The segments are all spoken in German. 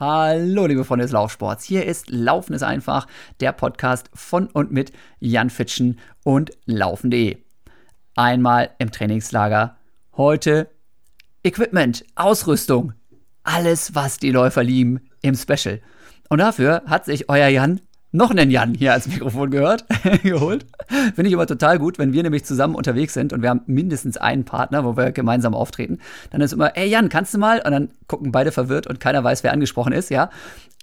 Hallo, liebe Freunde des Laufsports. Hier ist Laufen ist einfach, der Podcast von und mit Jan Fitschen und Laufen.de. Einmal im Trainingslager. Heute Equipment, Ausrüstung, alles, was die Läufer lieben im Special. Und dafür hat sich euer Jan noch einen Jan hier als Mikrofon gehört, geholt. Finde ich immer total gut, wenn wir nämlich zusammen unterwegs sind und wir haben mindestens einen Partner, wo wir gemeinsam auftreten. Dann ist immer, ey Jan, kannst du mal? Und dann gucken beide verwirrt und keiner weiß, wer angesprochen ist, ja.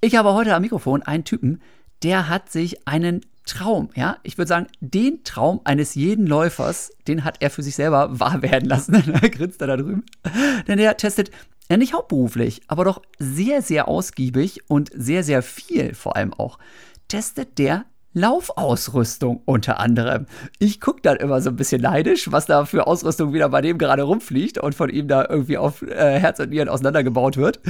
Ich habe heute am Mikrofon einen Typen, der hat sich einen Traum, ja, ich würde sagen, den Traum eines jeden Läufers, den hat er für sich selber wahr werden lassen. grinst er da drüben. Denn der testet ja nicht hauptberuflich, aber doch sehr, sehr ausgiebig und sehr, sehr viel vor allem auch testet der Laufausrüstung unter anderem. Ich gucke dann immer so ein bisschen neidisch, was da für Ausrüstung wieder bei dem gerade rumfliegt und von ihm da irgendwie auf äh, Herz und Nieren auseinandergebaut wird.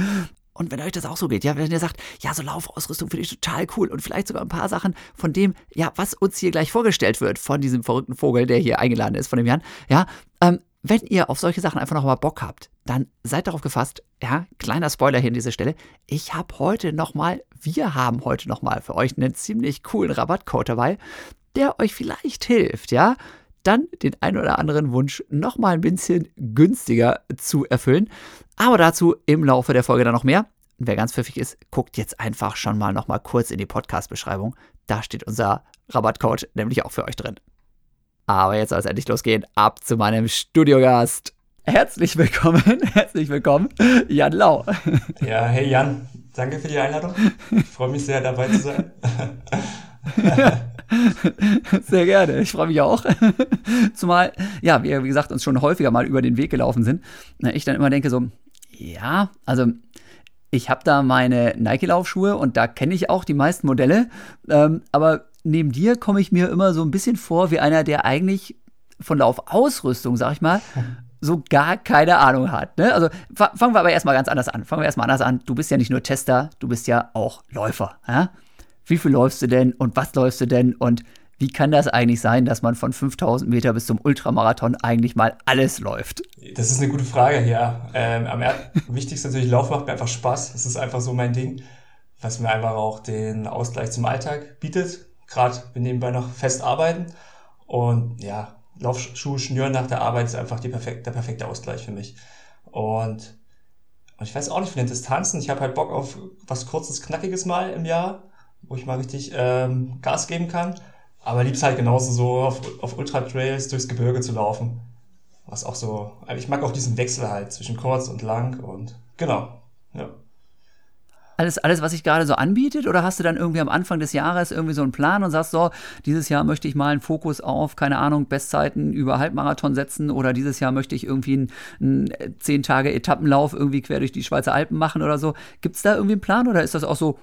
Und wenn euch das auch so geht, ja, wenn ihr sagt, ja, so Laufausrüstung finde ich total cool und vielleicht sogar ein paar Sachen von dem, ja, was uns hier gleich vorgestellt wird, von diesem verrückten Vogel, der hier eingeladen ist, von dem Jan, ja, ähm, wenn ihr auf solche Sachen einfach noch mal Bock habt, dann seid darauf gefasst, ja, kleiner Spoiler hier an dieser Stelle, ich habe heute noch mal, wir haben heute noch mal für euch einen ziemlich coolen Rabattcode dabei, der euch vielleicht hilft, ja, dann den ein oder anderen Wunsch noch mal ein bisschen günstiger zu erfüllen. Aber dazu im Laufe der Folge dann noch mehr. Und wer ganz pfiffig ist, guckt jetzt einfach schon mal noch mal kurz in die Podcast-Beschreibung. Da steht unser Rabattcode nämlich auch für euch drin. Aber jetzt soll es endlich losgehen. Ab zu meinem Studiogast. Herzlich willkommen, herzlich willkommen, Jan Lau. Ja, hey Jan, danke für die Einladung. Ich freue mich sehr, dabei zu sein. Sehr gerne, ich freue mich auch. Zumal, ja, wir, wie gesagt, uns schon häufiger mal über den Weg gelaufen sind. Ich dann immer denke so, ja, also ich habe da meine Nike-Laufschuhe und da kenne ich auch die meisten Modelle. Ähm, aber neben dir komme ich mir immer so ein bisschen vor wie einer, der eigentlich von Laufausrüstung, sag ich mal, so gar keine Ahnung hat. Ne? Also fangen wir aber erstmal ganz anders an. Fangen wir erstmal anders an. Du bist ja nicht nur Tester, du bist ja auch Läufer. Ja? Wie viel läufst du denn und was läufst du denn und wie kann das eigentlich sein, dass man von 5000 Meter bis zum Ultramarathon eigentlich mal alles läuft? Das ist eine gute Frage, ja. Ähm, am wichtigsten natürlich, Lauf macht mir einfach Spaß. Das ist einfach so mein Ding, was mir einfach auch den Ausgleich zum Alltag bietet gerade wir nebenbei noch fest arbeiten. Und ja, Laufschuhe schnüren nach der Arbeit ist einfach perfekte, der perfekte Ausgleich für mich. Und, und ich weiß auch nicht von den Distanzen. Ich habe halt Bock auf was kurzes, knackiges mal im Jahr, wo ich mal richtig ähm, Gas geben kann. Aber lieb's halt genauso so auf, auf Ultra-Trails durchs Gebirge zu laufen. Was auch so, ich mag auch diesen Wechsel halt zwischen kurz und lang und genau, ja alles, alles, was sich gerade so anbietet? Oder hast du dann irgendwie am Anfang des Jahres irgendwie so einen Plan und sagst so, dieses Jahr möchte ich mal einen Fokus auf, keine Ahnung, Bestzeiten über Halbmarathon setzen oder dieses Jahr möchte ich irgendwie einen, einen 10 Tage Etappenlauf irgendwie quer durch die Schweizer Alpen machen oder so. Gibt es da irgendwie einen Plan oder ist das auch so,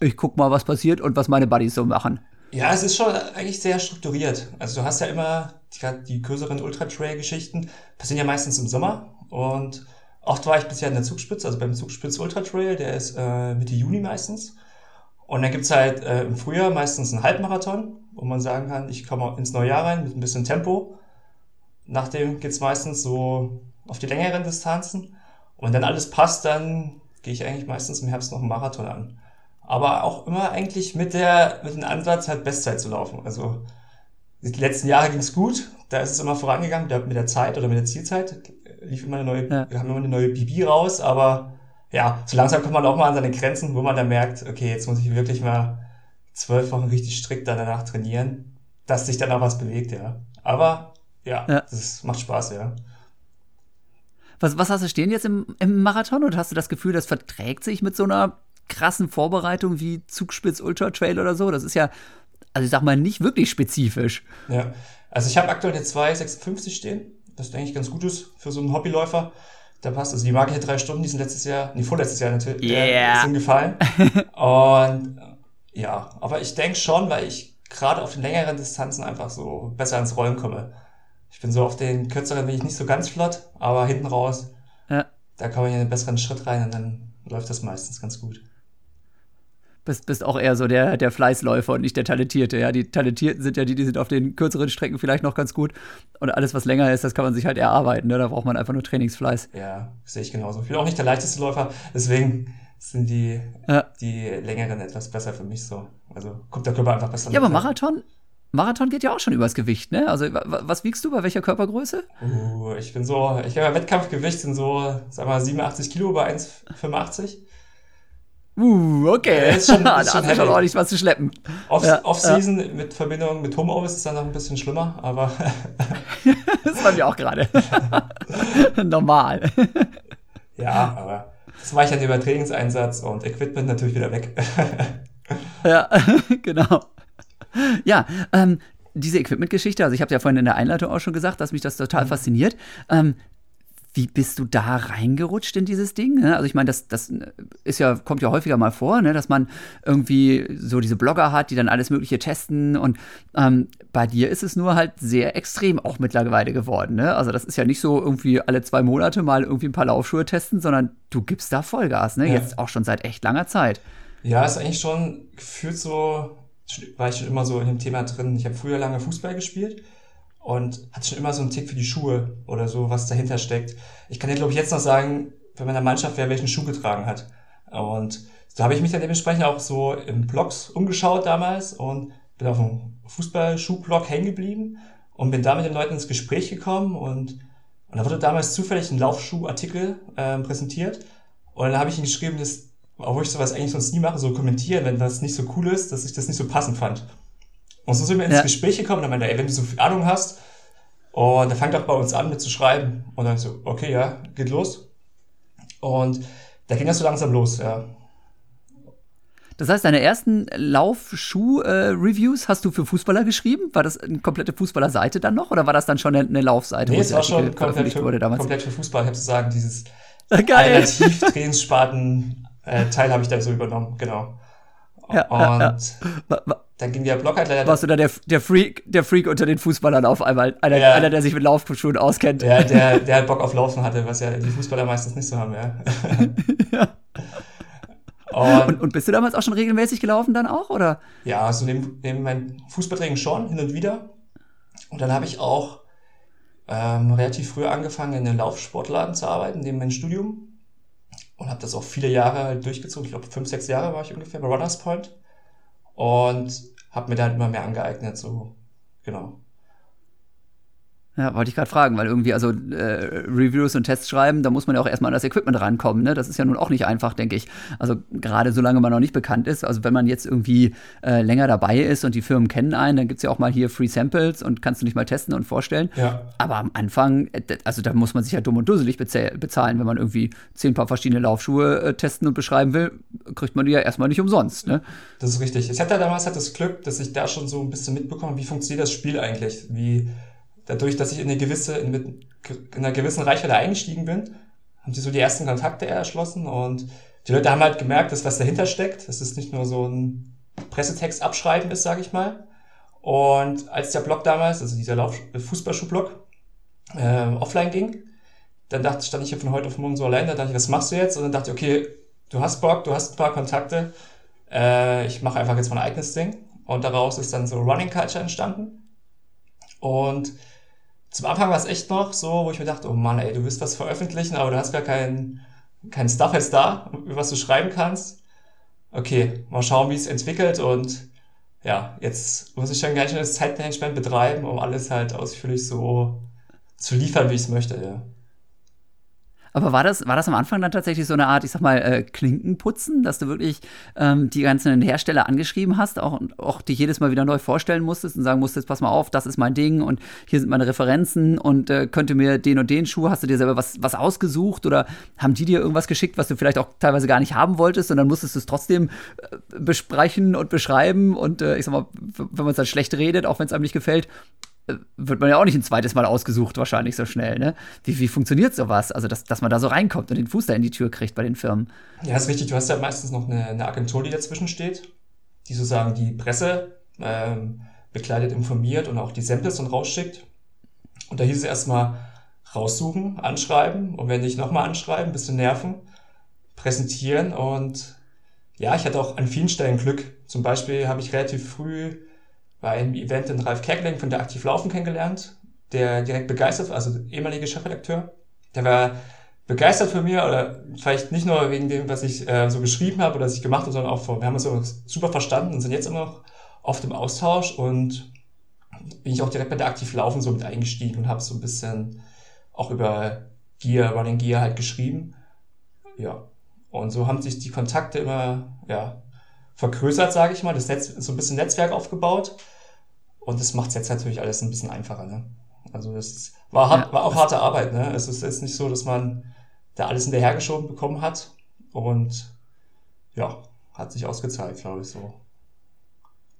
ich guck mal, was passiert und was meine Buddies so machen? Ja, es ist schon eigentlich sehr strukturiert. Also du hast ja immer die, die größeren Ultra-Trail-Geschichten, passieren ja meistens im Sommer und Oft war ich bisher in der Zugspitze, also beim Zugspitz Ultra Trail, der ist äh, Mitte Juni meistens. Und dann gibt's halt äh, im Frühjahr meistens einen Halbmarathon, wo man sagen kann, ich komme ins neue Jahr rein mit ein bisschen Tempo. Nachdem geht's meistens so auf die längeren Distanzen. Und wenn alles passt, dann gehe ich eigentlich meistens im Herbst noch einen Marathon an. Aber auch immer eigentlich mit der, mit dem Ansatz, halt Bestzeit zu laufen. Also die letzten Jahre ging's gut, da ist es immer vorangegangen mit der Zeit oder mit der Zielzeit lief immer eine neue, ja. wir haben immer eine neue BB raus, aber ja, so langsam kommt man auch mal an seine Grenzen, wo man dann merkt, okay, jetzt muss ich wirklich mal zwölf Wochen richtig strikt danach trainieren, dass sich dann auch was bewegt, ja. Aber ja, ja. das macht Spaß, ja. Was, was hast du stehen jetzt im, im Marathon und hast du das Gefühl, das verträgt sich mit so einer krassen Vorbereitung wie Zugspitz Ultra Trail oder so? Das ist ja, also ich sag mal, nicht wirklich spezifisch. Ja, also ich habe aktuell eine 2,56 stehen das denke ich ganz gut ist für so einen Hobbyläufer. Da passt. Also die magische drei Stunden, die sind letztes Jahr, nee, vorletztes Jahr natürlich, yeah. sind gefallen. Und ja, aber ich denke schon, weil ich gerade auf den längeren Distanzen einfach so besser ins Rollen komme. Ich bin so auf den kürzeren bin ich nicht so ganz flott, aber hinten raus, ja. da kann man ja einen besseren Schritt rein und dann läuft das meistens ganz gut bist, bist auch eher so der, der Fleißläufer und nicht der Talentierte. Ja, die Talentierten sind ja die, die sind auf den kürzeren Strecken vielleicht noch ganz gut. Und alles, was länger ist, das kann man sich halt erarbeiten. Ne? Da braucht man einfach nur Trainingsfleiß. Ja, sehe ich genauso. Ich bin auch nicht der leichteste Läufer, deswegen sind die, ja. die längeren etwas besser für mich so. Also kommt der Körper einfach besser Ja, aber Marathon, Marathon geht ja auch schon übers Gewicht, ne? Also was wiegst du bei welcher Körpergröße? Uh, ich bin so, ich habe Wettkampfgewicht sind so, sag mal 87 Kilo bei 1,85. Uh, okay. Ja, ist schon, ist da hast du schon ordentlich was zu schleppen. Off-Season ja, ja. mit Verbindung mit Homeoffice ist dann noch ein bisschen schlimmer, aber. das war mir auch gerade. Normal. ja, aber das war ich dann über Trainingseinsatz und Equipment natürlich wieder weg. ja, genau. Ja, ähm, diese Equipment-Geschichte, also ich habe ja vorhin in der Einleitung auch schon gesagt, dass mich das total mhm. fasziniert. Ähm, wie bist du da reingerutscht in dieses Ding? Ne? Also ich meine, das, das ist ja, kommt ja häufiger mal vor, ne? dass man irgendwie so diese Blogger hat, die dann alles Mögliche testen. Und ähm, bei dir ist es nur halt sehr extrem auch mittlerweile geworden. Ne? Also das ist ja nicht so irgendwie alle zwei Monate mal irgendwie ein paar Laufschuhe testen, sondern du gibst da Vollgas, ne? Ja. Jetzt auch schon seit echt langer Zeit. Ja, ist eigentlich schon gefühlt so, war ich schon immer so in dem Thema drin. Ich habe früher lange Fußball gespielt und hat schon immer so einen Tick für die Schuhe oder so, was dahinter steckt. Ich kann dir, glaube ich, jetzt noch sagen, wenn man in der Mannschaft wer welchen Schuh getragen hat. Und da habe ich mich dann dementsprechend auch so im Blogs umgeschaut damals und bin auf einem Fußballschuhblog hängen geblieben und bin da mit den Leuten ins Gespräch gekommen und, und da wurde damals zufällig ein Laufschuhartikel äh, präsentiert und dann habe ich ihn geschrieben, dass, obwohl ich sowas eigentlich sonst nie mache, so kommentieren, wenn das nicht so cool ist, dass ich das nicht so passend fand. Und so sind wir ins ja. Gespräch gekommen und dann meinte er, ey, wenn du so viel Ahnung hast, und er fängt auch bei uns an mit zu schreiben. Und dann so, okay, ja, geht los. Und da ging das so langsam los, ja. Das heißt, deine ersten Laufschuh-Reviews hast du für Fußballer geschrieben? War das eine komplette Fußballerseite dann noch oder war das dann schon eine, Laufseite? Nee, es war schon komplett für, komplett für Fußball. Ich habe sozusagen dieses Alternativ-Trainingssparten-Teil habe ich da so übernommen, genau. Ja, und ja, ja. dann ging der Blog halt leider. Warst du da der, der, Freak, der Freak unter den Fußballern auf einmal? Einer, einer, der sich mit Laufschuhen auskennt. Ja, der, der halt Bock auf Laufen hatte, was ja die Fußballer meistens nicht so haben, ja. Und, und, und, bist du damals auch schon regelmäßig gelaufen dann auch, oder? Ja, also neben, neben meinem Fußballtraining schon, hin und wieder. Und dann habe ich auch ähm, relativ früh angefangen, in einem Laufsportladen zu arbeiten, neben meinem Studium und habe das auch viele Jahre durchgezogen. Ich glaube, fünf, sechs Jahre war ich ungefähr bei Runners Point und habe mir dann immer mehr angeeignet, so genau. Ja, wollte ich gerade fragen, weil irgendwie, also äh, Reviews und Tests schreiben, da muss man ja auch erstmal an das Equipment rankommen, ne? Das ist ja nun auch nicht einfach, denke ich. Also gerade solange man noch nicht bekannt ist, also wenn man jetzt irgendwie äh, länger dabei ist und die Firmen kennen einen, dann gibt es ja auch mal hier Free Samples und kannst du nicht mal testen und vorstellen. Ja. Aber am Anfang, äh, also da muss man sich ja dumm und dusselig bezahlen, wenn man irgendwie zehn paar verschiedene Laufschuhe äh, testen und beschreiben will, kriegt man die ja erstmal nicht umsonst, ne? Das ist richtig. Ich hatte damals halt das Glück, dass ich da schon so ein bisschen mitbekomme, wie funktioniert das Spiel eigentlich, wie dadurch, dass ich in eine gewisse, in, in einer gewissen Reichweite eingestiegen bin, haben sie so die ersten Kontakte erschlossen und die Leute haben halt gemerkt, dass was dahinter steckt, dass es nicht nur so ein Pressetext abschreiben ist, sage ich mal. Und als der Blog damals, also dieser Lauf Fußballschuhblog, äh, offline ging, dann dachte, stand ich hier von heute auf morgen so allein, da dachte ich, was machst du jetzt? Und dann dachte ich, okay, du hast Bock, du hast ein paar Kontakte, äh, ich mache einfach jetzt mein eigenes Ding. Und daraus ist dann so Running Culture entstanden. Und zum Anfang war es echt noch so, wo ich mir dachte, oh Mann, ey, du willst was veröffentlichen, aber du hast gar keinen kein Stuff jetzt da, über was du schreiben kannst. Okay, mal schauen, wie es entwickelt und ja, jetzt muss ich schon ganz schön das Zeitmanagement betreiben, um alles halt ausführlich so zu liefern, wie ich es möchte, ja. Aber war das, war das am Anfang dann tatsächlich so eine Art, ich sag mal, äh, Klinkenputzen, dass du wirklich ähm, die ganzen Hersteller angeschrieben hast, auch, auch dich jedes Mal wieder neu vorstellen musstest und sagen musstest, pass mal auf, das ist mein Ding und hier sind meine Referenzen und äh, könnte mir den und den Schuh, hast du dir selber was, was ausgesucht oder haben die dir irgendwas geschickt, was du vielleicht auch teilweise gar nicht haben wolltest und dann musstest du es trotzdem äh, besprechen und beschreiben und äh, ich sag mal, wenn man es dann schlecht redet, auch wenn es einem nicht gefällt, wird man ja auch nicht ein zweites Mal ausgesucht, wahrscheinlich so schnell. Ne? Wie, wie funktioniert sowas? Also, dass, dass man da so reinkommt und den Fuß da in die Tür kriegt bei den Firmen. Ja, ist richtig. Du hast ja meistens noch eine, eine Agentur, die dazwischen steht, die sozusagen die Presse ähm, bekleidet, informiert und auch die Samples dann rausschickt. Und da hieß es erstmal raussuchen, anschreiben und wenn nicht nochmal anschreiben, bisschen nerven, präsentieren und ja, ich hatte auch an vielen Stellen Glück. Zum Beispiel habe ich relativ früh bei einem Event den Ralf Kerkeling von der Aktiv Laufen kennengelernt, der direkt begeistert war, also ehemaliger Chefredakteur. Der war begeistert von mir oder vielleicht nicht nur wegen dem, was ich äh, so geschrieben habe oder was ich gemacht habe, sondern auch von, wir haben uns super verstanden und sind jetzt immer noch oft im Austausch und bin ich auch direkt bei der aktiv Laufen so mit eingestiegen und habe so ein bisschen auch über Gear, Running Gear halt geschrieben. Ja. Und so haben sich die Kontakte immer, ja, vergrößert, sage ich mal, das Netz, so ein bisschen Netzwerk aufgebaut. Und das macht jetzt natürlich alles ein bisschen einfacher, ne? Also das war, hart, ja, war auch harte Arbeit, ne? Es ist jetzt nicht so, dass man da alles hinterhergeschoben bekommen hat. Und ja, hat sich ausgezahlt, glaube ich, so.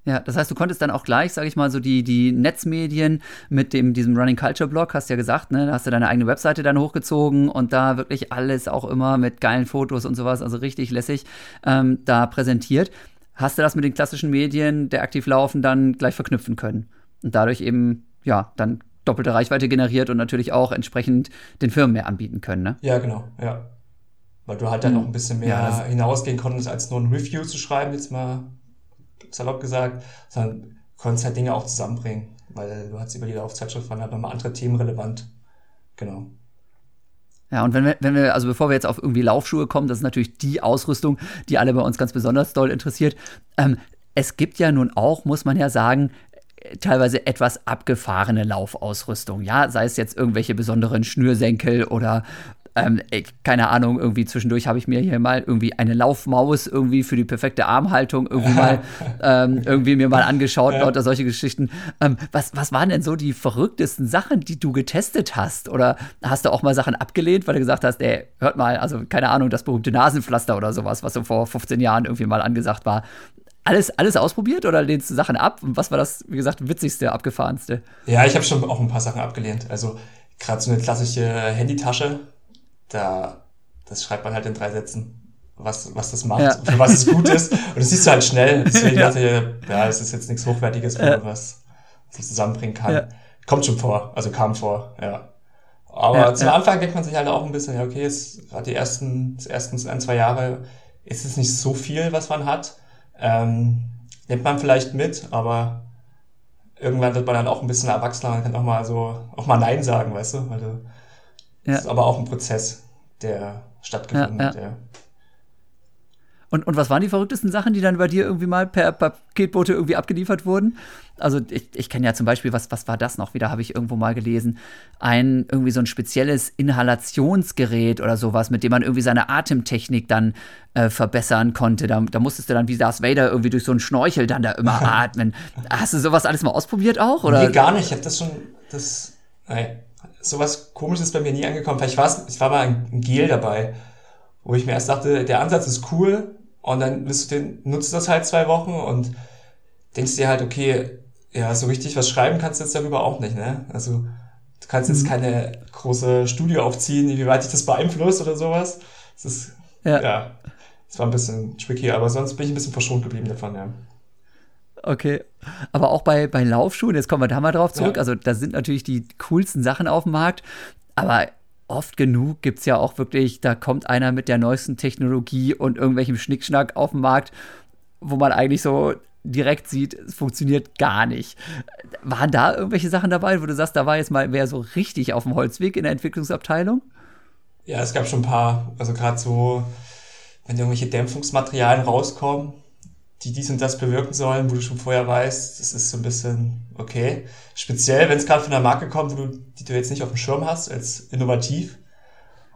Ja, das heißt, du konntest dann auch gleich, sage ich mal, so die, die Netzmedien mit dem, diesem Running Culture Blog, hast ja gesagt, ne, da hast du deine eigene Webseite dann hochgezogen und da wirklich alles auch immer mit geilen Fotos und sowas, also richtig lässig ähm, da präsentiert. Hast du das mit den klassischen Medien, der aktiv laufen, dann gleich verknüpfen können und dadurch eben, ja, dann doppelte Reichweite generiert und natürlich auch entsprechend den Firmen mehr anbieten können, ne? Ja, genau, ja. Weil du halt dann mhm. noch ein bisschen mehr ja, hinausgehen konntest, als nur ein Review zu schreiben, jetzt mal salopp gesagt, sondern konntest halt Dinge auch zusammenbringen, weil du hast über die Laufzeitschrift waren halt nochmal andere Themen relevant. Genau. Ja, und wenn wir, wenn wir, also bevor wir jetzt auf irgendwie Laufschuhe kommen, das ist natürlich die Ausrüstung, die alle bei uns ganz besonders doll interessiert. Ähm, es gibt ja nun auch, muss man ja sagen, teilweise etwas abgefahrene Laufausrüstung. Ja, sei es jetzt irgendwelche besonderen Schnürsenkel oder ähm, ich, keine Ahnung, irgendwie zwischendurch habe ich mir hier mal irgendwie eine Laufmaus irgendwie für die perfekte Armhaltung irgendwie mal ähm, irgendwie mir mal angeschaut, ja. lauter solche Geschichten. Ähm, was, was waren denn so die verrücktesten Sachen, die du getestet hast? Oder hast du auch mal Sachen abgelehnt, weil du gesagt hast, ey, hört mal, also keine Ahnung, das berühmte Nasenpflaster oder sowas, was so vor 15 Jahren irgendwie mal angesagt war. Alles, alles ausprobiert oder lehnst du Sachen ab? Und was war das, wie gesagt, witzigste, abgefahrenste? Ja, ich habe schon auch ein paar Sachen abgelehnt. Also gerade so eine klassische Handytasche, da, das schreibt man halt in drei Sätzen, was, was das macht, ja. für was es gut ist. Und das siehst du halt schnell. Deswegen dachte ich, ja, es ist jetzt nichts Hochwertiges, wo ja. man was zusammenbringen kann. Ja. Kommt schon vor, also kam vor, ja. Aber ja, zum Anfang denkt man sich halt auch ein bisschen, ja, okay, jetzt gerade die ersten, die ersten ein, zwei Jahre ist es nicht so viel, was man hat. Ähm, nimmt man vielleicht mit, aber irgendwann wird man dann auch ein bisschen erwachsener und kann auch mal so, auch mal Nein sagen, weißt du? Weil du, das ist aber auch ein Prozess der stattgefunden ja, hat. Ja. Und, und was waren die verrücktesten Sachen, die dann bei dir irgendwie mal per Paketboote irgendwie abgeliefert wurden? Also ich, ich kenne ja zum Beispiel, was, was war das noch wieder, habe ich irgendwo mal gelesen, ein irgendwie so ein spezielles Inhalationsgerät oder sowas, mit dem man irgendwie seine Atemtechnik dann äh, verbessern konnte. Da, da musstest du dann wie Darth Vader irgendwie durch so einen Schnorchel dann da immer atmen. Hast du sowas alles mal ausprobiert auch? Oder? Nee, gar nicht. Ich habe das schon, das, nein, sowas komisches bei mir nie angekommen. Vielleicht war es, ich war mal ein Gel dabei, wo ich mir erst dachte, der Ansatz ist cool und dann du den, nutzt das halt zwei Wochen und denkst dir halt, okay, ja, so richtig was schreiben kannst du jetzt darüber auch nicht, ne? Also, du kannst jetzt mhm. keine große Studie aufziehen, wie weit dich das beeinflusst oder sowas. Das ist, ja. ja, das war ein bisschen tricky, aber sonst bin ich ein bisschen verschont geblieben davon, ja. Okay. Aber auch bei, bei Laufschuhen, jetzt kommen wir da mal drauf zurück. Ja. Also, da sind natürlich die coolsten Sachen auf dem Markt. Aber oft genug gibt es ja auch wirklich, da kommt einer mit der neuesten Technologie und irgendwelchem Schnickschnack auf den Markt, wo man eigentlich so direkt sieht, es funktioniert gar nicht. Waren da irgendwelche Sachen dabei, wo du sagst, da war jetzt mal wer so richtig auf dem Holzweg in der Entwicklungsabteilung? Ja, es gab schon ein paar, also gerade so, wenn irgendwelche Dämpfungsmaterialien rauskommen, die dies und das bewirken sollen, wo du schon vorher weißt, das ist so ein bisschen okay. Speziell, wenn es gerade von einer Marke kommt, wo du, die du jetzt nicht auf dem Schirm hast, als innovativ.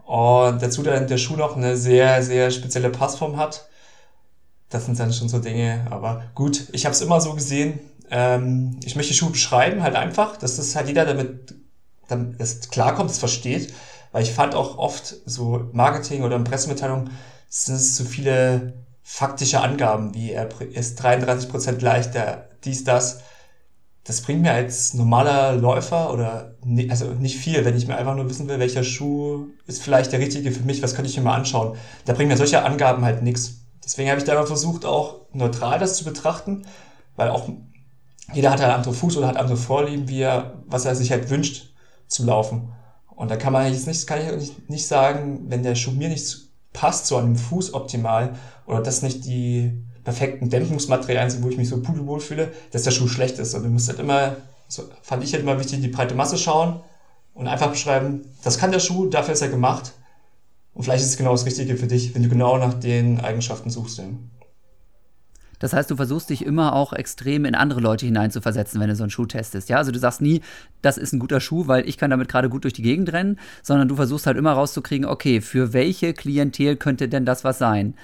Und dazu dann der Schuh noch eine sehr, sehr spezielle Passform hat. Das sind dann schon so Dinge. Aber gut, ich habe es immer so gesehen. Ähm, ich möchte Schuhe beschreiben, halt einfach, dass das halt jeder damit, damit es klarkommt, es versteht. Weil ich fand auch oft so Marketing oder in Pressemitteilungen sind es zu viele faktische Angaben, wie er ist 33% leichter, dies, das. Das bringt mir als normaler Läufer oder ne, also nicht viel, wenn ich mir einfach nur wissen will, welcher Schuh ist vielleicht der richtige für mich, was könnte ich mir mal anschauen. Da bringen mir solche Angaben halt nichts. Deswegen habe ich da immer versucht, auch neutral das zu betrachten, weil auch jeder hat halt andere Fuß oder hat andere Vorlieben, wie er, was er sich halt wünscht zum Laufen. Und da kann man jetzt nicht, kann ich nicht sagen, wenn der Schuh mir nicht passt so an dem Fuß optimal oder das nicht die perfekten Dämpfungsmaterialien sind, wo ich mich so pudelwohl fühle, dass der Schuh schlecht ist. Und du musst halt immer, so fand ich halt immer wichtig, die breite Masse schauen und einfach beschreiben, das kann der Schuh, dafür ist er gemacht. Und vielleicht ist es genau das Richtige für dich, wenn du genau nach den Eigenschaften suchst. Das heißt, du versuchst dich immer auch extrem in andere Leute hineinzuversetzen, wenn du so einen Schuh testest. Ja, also du sagst nie, das ist ein guter Schuh, weil ich kann damit gerade gut durch die Gegend rennen, sondern du versuchst halt immer rauszukriegen, okay, für welche Klientel könnte denn das was sein?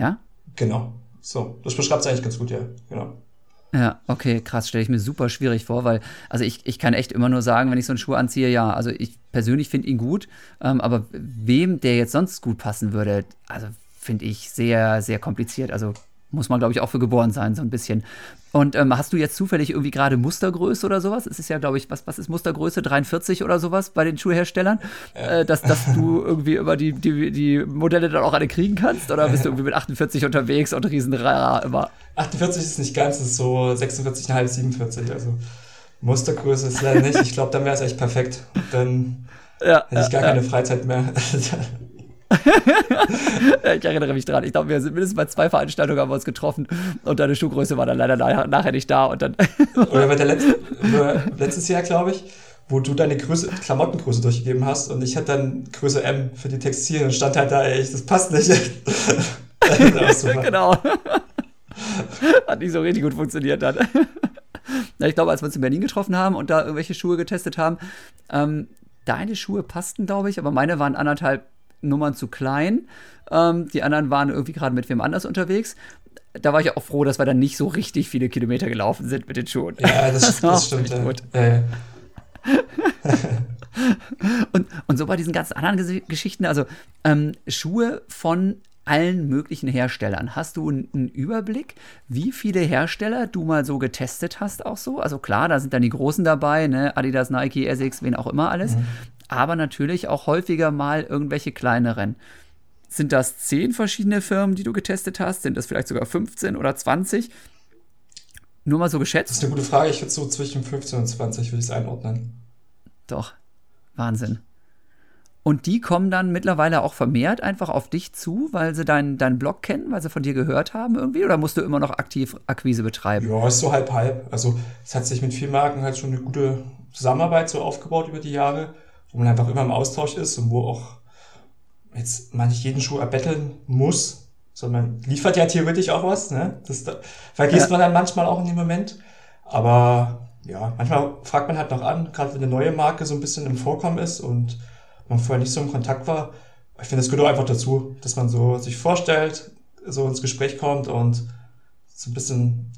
Ja? Genau. So, das beschreibt es eigentlich ganz gut, ja. Genau. Ja, okay, krass, stelle ich mir super schwierig vor, weil, also ich, ich kann echt immer nur sagen, wenn ich so einen Schuh anziehe, ja, also ich persönlich finde ihn gut, ähm, aber wem der jetzt sonst gut passen würde, also finde ich sehr, sehr kompliziert. Also muss man, glaube ich, auch für geboren sein, so ein bisschen. Und ähm, hast du jetzt zufällig irgendwie gerade Mustergröße oder sowas? Es ist ja, glaube ich, was, was ist Mustergröße? 43 oder sowas bei den Schuhherstellern? Äh, dass, dass du irgendwie über die, die, die Modelle dann auch alle kriegen kannst? Oder bist du irgendwie mit 48 unterwegs und Riesenrara immer? 48 ist nicht ganz, es ist so 46,5, 47. Also Mustergröße ist leider nicht. Ich glaube, dann wäre es echt perfekt. Dann ja, hätte ich gar ja, keine ja. Freizeit mehr. ich erinnere mich dran. Ich glaube, wir sind mindestens bei zwei Veranstaltungen haben wir uns getroffen und deine Schuhgröße war dann leider nachher nicht da. Und dann Oder bei der letzte, letztes Jahr, glaube ich, wo du deine Größe, Klamottengröße durchgegeben hast und ich hatte dann Größe M für die Textilien und stand halt da, ey, das passt nicht. genau. Hat nicht so richtig gut funktioniert dann. Ja, ich glaube, als wir uns in Berlin getroffen haben und da irgendwelche Schuhe getestet haben, ähm, deine Schuhe passten, glaube ich, aber meine waren anderthalb Nummern zu klein. Ähm, die anderen waren irgendwie gerade mit wem anders unterwegs. Da war ich auch froh, dass wir dann nicht so richtig viele Kilometer gelaufen sind mit den Schuhen. Ja, das, das, das stimmt. Ja. Gut. Ja, ja. und, und so bei diesen ganzen anderen Geschichten, also ähm, Schuhe von allen möglichen Herstellern. Hast du einen Überblick, wie viele Hersteller du mal so getestet hast, auch so? Also klar, da sind dann die Großen dabei, ne? Adidas, Nike, Essex, wen auch immer alles. Mhm aber natürlich auch häufiger mal irgendwelche kleineren. Sind das zehn verschiedene Firmen, die du getestet hast? Sind das vielleicht sogar 15 oder 20? Nur mal so geschätzt? Das ist eine gute Frage. Ich würde so zwischen 15 und 20 würde ich es einordnen. Doch. Wahnsinn. Und die kommen dann mittlerweile auch vermehrt einfach auf dich zu, weil sie deinen dein Blog kennen, weil sie von dir gehört haben irgendwie? Oder musst du immer noch aktiv Akquise betreiben? Ja, ist so halb halb. Also es hat sich mit vielen Marken halt schon eine gute Zusammenarbeit so aufgebaut über die Jahre wo man einfach immer im Austausch ist und wo auch jetzt man nicht jeden Schuh erbetteln muss, sondern man liefert ja theoretisch auch was, ne? Das da, vergisst ja. man dann manchmal auch in dem Moment. Aber ja, manchmal fragt man halt noch an, gerade wenn eine neue Marke so ein bisschen im Vorkommen ist und man vorher nicht so im Kontakt war. Ich finde, es gehört auch einfach dazu, dass man so sich vorstellt, so ins Gespräch kommt und so ein bisschen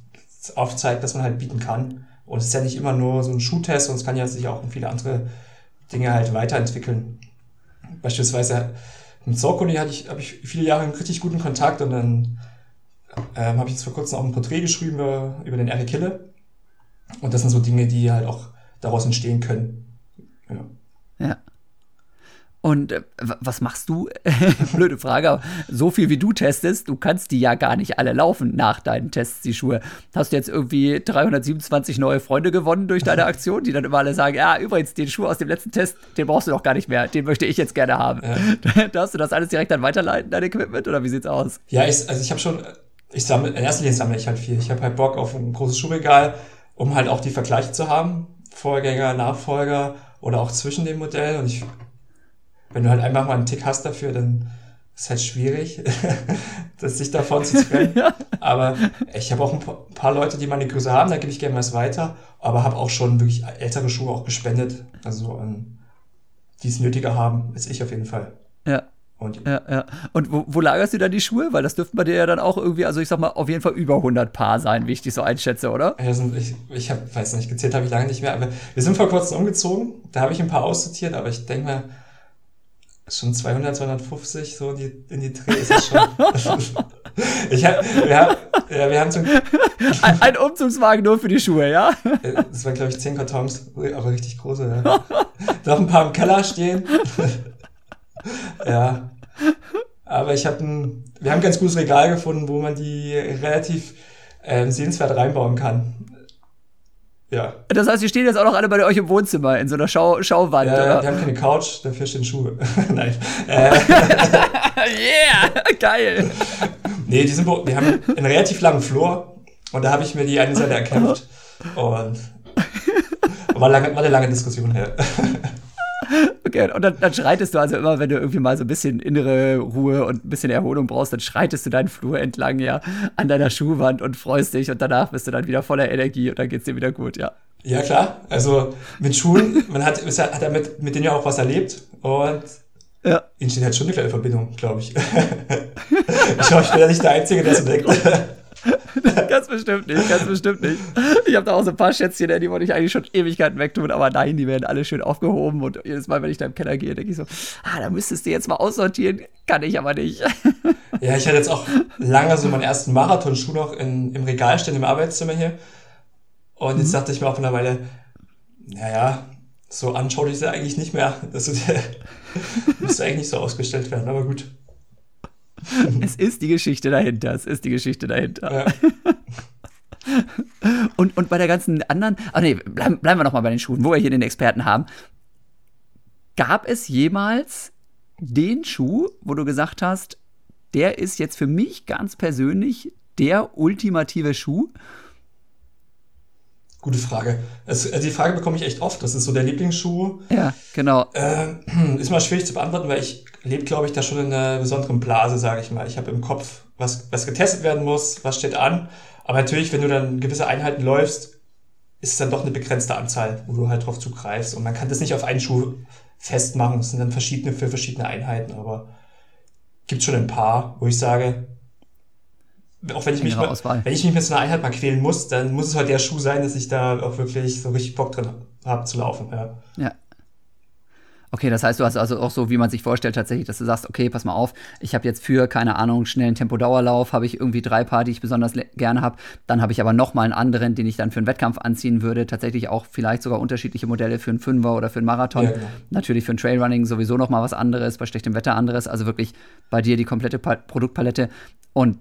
aufzeigt, dass man halt bieten kann. Und es ist ja nicht immer nur so ein Schuhtest, sondern es kann ja sich auch in viele andere Dinge halt weiterentwickeln. Beispielsweise mit Sorkoni hatte ich, habe ich viele Jahre einen richtig guten Kontakt und dann ähm, habe ich jetzt vor kurzem auch ein Porträt geschrieben über, über den Eric Hille. Und das sind so Dinge, die halt auch daraus entstehen können. Ja. Und äh, was machst du? Blöde Frage, aber so viel wie du testest, du kannst die ja gar nicht alle laufen nach deinen Tests, die Schuhe. Hast du jetzt irgendwie 327 neue Freunde gewonnen durch deine Aktion, die dann immer alle sagen, ja, übrigens, den Schuh aus dem letzten Test, den brauchst du doch gar nicht mehr, den möchte ich jetzt gerne haben. Ja. Darfst du das alles direkt dann weiterleiten, dein Equipment, oder wie sieht's aus? Ja, ich, also ich habe schon, ich sammle, in erster Linie sammle ich halt viel. Ich habe halt Bock auf ein großes Schuhregal, um halt auch die Vergleiche zu haben, Vorgänger, Nachfolger oder auch zwischen den Modellen und ich wenn du halt einfach mal einen Tick hast dafür, dann ist halt schwierig, das sich davon zu trennen. ja. Aber ich habe auch ein paar Leute, die meine Größe haben, da gebe ich gerne was weiter, aber habe auch schon wirklich ältere Schuhe auch gespendet, also ähm, die es nötiger haben, als ich auf jeden Fall. Ja. Und, ja, ja. Und wo, wo, lagerst du dann die Schuhe? Weil das dürften bei dir ja dann auch irgendwie, also ich sag mal, auf jeden Fall über 100 Paar sein, wie ich dich so einschätze, oder? Also ich, ich hab, weiß nicht, gezählt habe ich lange nicht mehr, aber wir sind vor kurzem umgezogen, da habe ich ein paar aussortiert, aber ich denke mal, schon 200, 250 so in die, in die Dreh ist es schon. ich hab, wir, haben, ja, wir haben so ein, ein Umzugswagen nur für die Schuhe, ja? Äh, das waren, glaube ich, 10 Kartons, aber richtig große. Ja. Noch ein paar im Keller stehen. ja. Aber ich habe ein, wir haben ein ganz gutes Regal gefunden, wo man die relativ ähm, sehenswert reinbauen kann. Ja. Das heißt, die stehen jetzt auch noch alle bei euch im Wohnzimmer in so einer Schau Schauwand, ja, oder? Wir haben keine Couch, dafür stehen Schuhe. Nein. Äh. yeah, geil. Nee, die, sind, die haben einen relativ langen Flur und da habe ich mir die eine Seite erkämpft. Und war, lange, war eine lange Diskussion her. Okay, und dann, dann, schreitest du also immer, wenn du irgendwie mal so ein bisschen innere Ruhe und ein bisschen Erholung brauchst, dann schreitest du deinen Flur entlang, ja, an deiner Schuhwand und freust dich und danach bist du dann wieder voller Energie und dann geht's dir wieder gut, ja. Ja, klar. Also mit Schuhen, man hat, hat damit, mit denen ja auch was erlebt und ja. Ihnen steht halt schon eine kleine Verbindung, glaube ich. ich glaube, ich bin ja nicht der Einzige, der so denkt. ganz bestimmt nicht, ganz bestimmt nicht. Ich habe da auch so ein paar Schätzchen, die wollte ich eigentlich schon Ewigkeiten wegtun, aber nein, die werden alle schön aufgehoben und jedes Mal, wenn ich da im Keller gehe, denke ich so, ah, da müsstest du jetzt mal aussortieren, kann ich aber nicht. Ja, ich hatte jetzt auch lange so meinen ersten Marathonschuh noch in, im Regal stehen im Arbeitszimmer hier und jetzt mhm. dachte ich mir auch von einer Weile, naja, so anschaulich ist er eigentlich nicht mehr. Also der müsste eigentlich nicht so ausgestellt werden, aber gut. Es ist die Geschichte dahinter. Es ist die Geschichte dahinter. Ja. und, und bei der ganzen anderen, ach nee, bleiben, bleiben wir nochmal bei den Schuhen, wo wir hier den Experten haben. Gab es jemals den Schuh, wo du gesagt hast, der ist jetzt für mich ganz persönlich der ultimative Schuh? Gute Frage. Also, die Frage bekomme ich echt oft. Das ist so der Lieblingsschuh. Ja, genau. Äh, ist mal schwierig zu beantworten, weil ich lebe, glaube ich, da schon in einer besonderen Blase, sage ich mal. Ich habe im Kopf, was, was getestet werden muss, was steht an. Aber natürlich, wenn du dann gewisse Einheiten läufst, ist es dann doch eine begrenzte Anzahl, wo du halt drauf zugreifst. Und man kann das nicht auf einen Schuh festmachen. Es sind dann verschiedene für verschiedene Einheiten. Aber gibt schon ein paar, wo ich sage, auch wenn ich, mich mal, wenn ich mich mit so einer Einheit mal quälen muss, dann muss es halt der Schuh sein, dass ich da auch wirklich so richtig Bock drin habe zu laufen. Ja. ja. Okay, das heißt, du hast also auch so, wie man sich vorstellt, tatsächlich, dass du sagst, okay, pass mal auf, ich habe jetzt für, keine Ahnung, schnellen Tempodauerlauf, habe ich irgendwie drei Paar, die ich besonders gerne habe. Dann habe ich aber noch mal einen anderen, den ich dann für einen Wettkampf anziehen würde. Tatsächlich auch vielleicht sogar unterschiedliche Modelle für einen Fünfer oder für einen Marathon. Ja, genau. Natürlich für ein Trailrunning sowieso noch mal was anderes, bei schlechtem Wetter anderes. Also wirklich bei dir die komplette pa Produktpalette. Und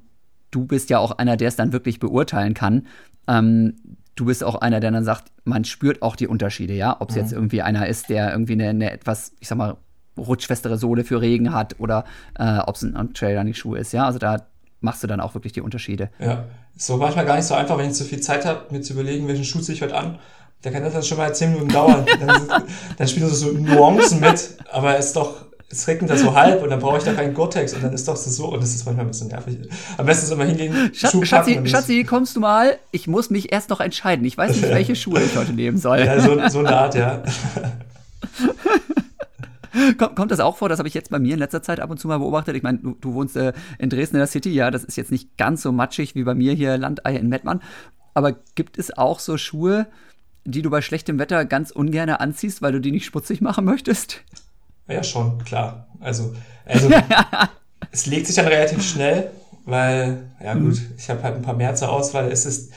du bist ja auch einer, der es dann wirklich beurteilen kann. Ähm, du bist auch einer, der dann sagt, man spürt auch die Unterschiede, ja. Ob es mhm. jetzt irgendwie einer ist, der irgendwie eine, eine, etwas, ich sag mal, rutschfestere Sohle für Regen hat oder äh, ob es ein, ein Trail-Running-Schuh ist, ja. Also da machst du dann auch wirklich die Unterschiede. Ja, so manchmal gar nicht so einfach, wenn ich zu viel Zeit habe, mir zu überlegen, welchen Schuh ziehe ich heute an. Der kann das dann schon mal zehn Minuten dauern. dann, dann spielst du so Nuancen mit, aber es ist doch es regnet da so halb und dann brauche ich da keinen Gore-Tex und dann ist doch so und das ist manchmal ein bisschen nervig. Am besten ist immer hingehen, Schatz, Schuh Schatzi, Schatzi, kommst du mal? Ich muss mich erst noch entscheiden. Ich weiß nicht, welche Schuhe ich heute nehmen soll. Ja, so, so eine Art, ja. Kommt, kommt das auch vor? Das habe ich jetzt bei mir in letzter Zeit ab und zu mal beobachtet. Ich meine, du, du wohnst äh, in Dresden in der City, ja, das ist jetzt nicht ganz so matschig wie bei mir hier Landei in Mettmann. Aber gibt es auch so Schuhe, die du bei schlechtem Wetter ganz ungern anziehst, weil du die nicht schmutzig machen möchtest? Ja, schon, klar. Also, also es legt sich dann relativ schnell, weil, ja gut, mhm. ich habe halt ein paar mehr zur Auswahl. Es ist,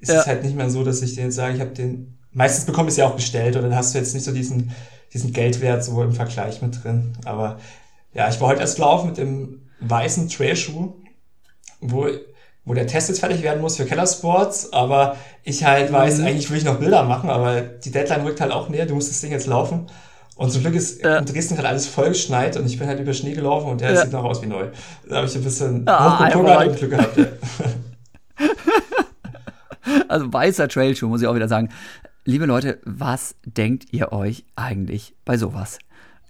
es ja. ist halt nicht mehr so, dass ich den jetzt sage, ich habe den, meistens bekomme ich es ja auch bestellt und dann hast du jetzt nicht so diesen, diesen Geldwert so im Vergleich mit drin. Aber ja, ich war heute erst laufen mit dem weißen Trailschuh, wo, wo der Test jetzt fertig werden muss für Keller Sports, aber ich halt weiß, mhm. eigentlich will ich noch Bilder machen, aber die Deadline rückt halt auch näher, du musst das Ding jetzt laufen. Und zum Glück ist ja. in Dresden gerade alles vollgeschneit und ich bin halt über Schnee gelaufen und der ja. sieht noch aus wie neu. Da habe ich ein bisschen ah, hochgepungert und Glück gehabt. Ja. also weißer Trailschuh, muss ich auch wieder sagen. Liebe Leute, was denkt ihr euch eigentlich bei sowas?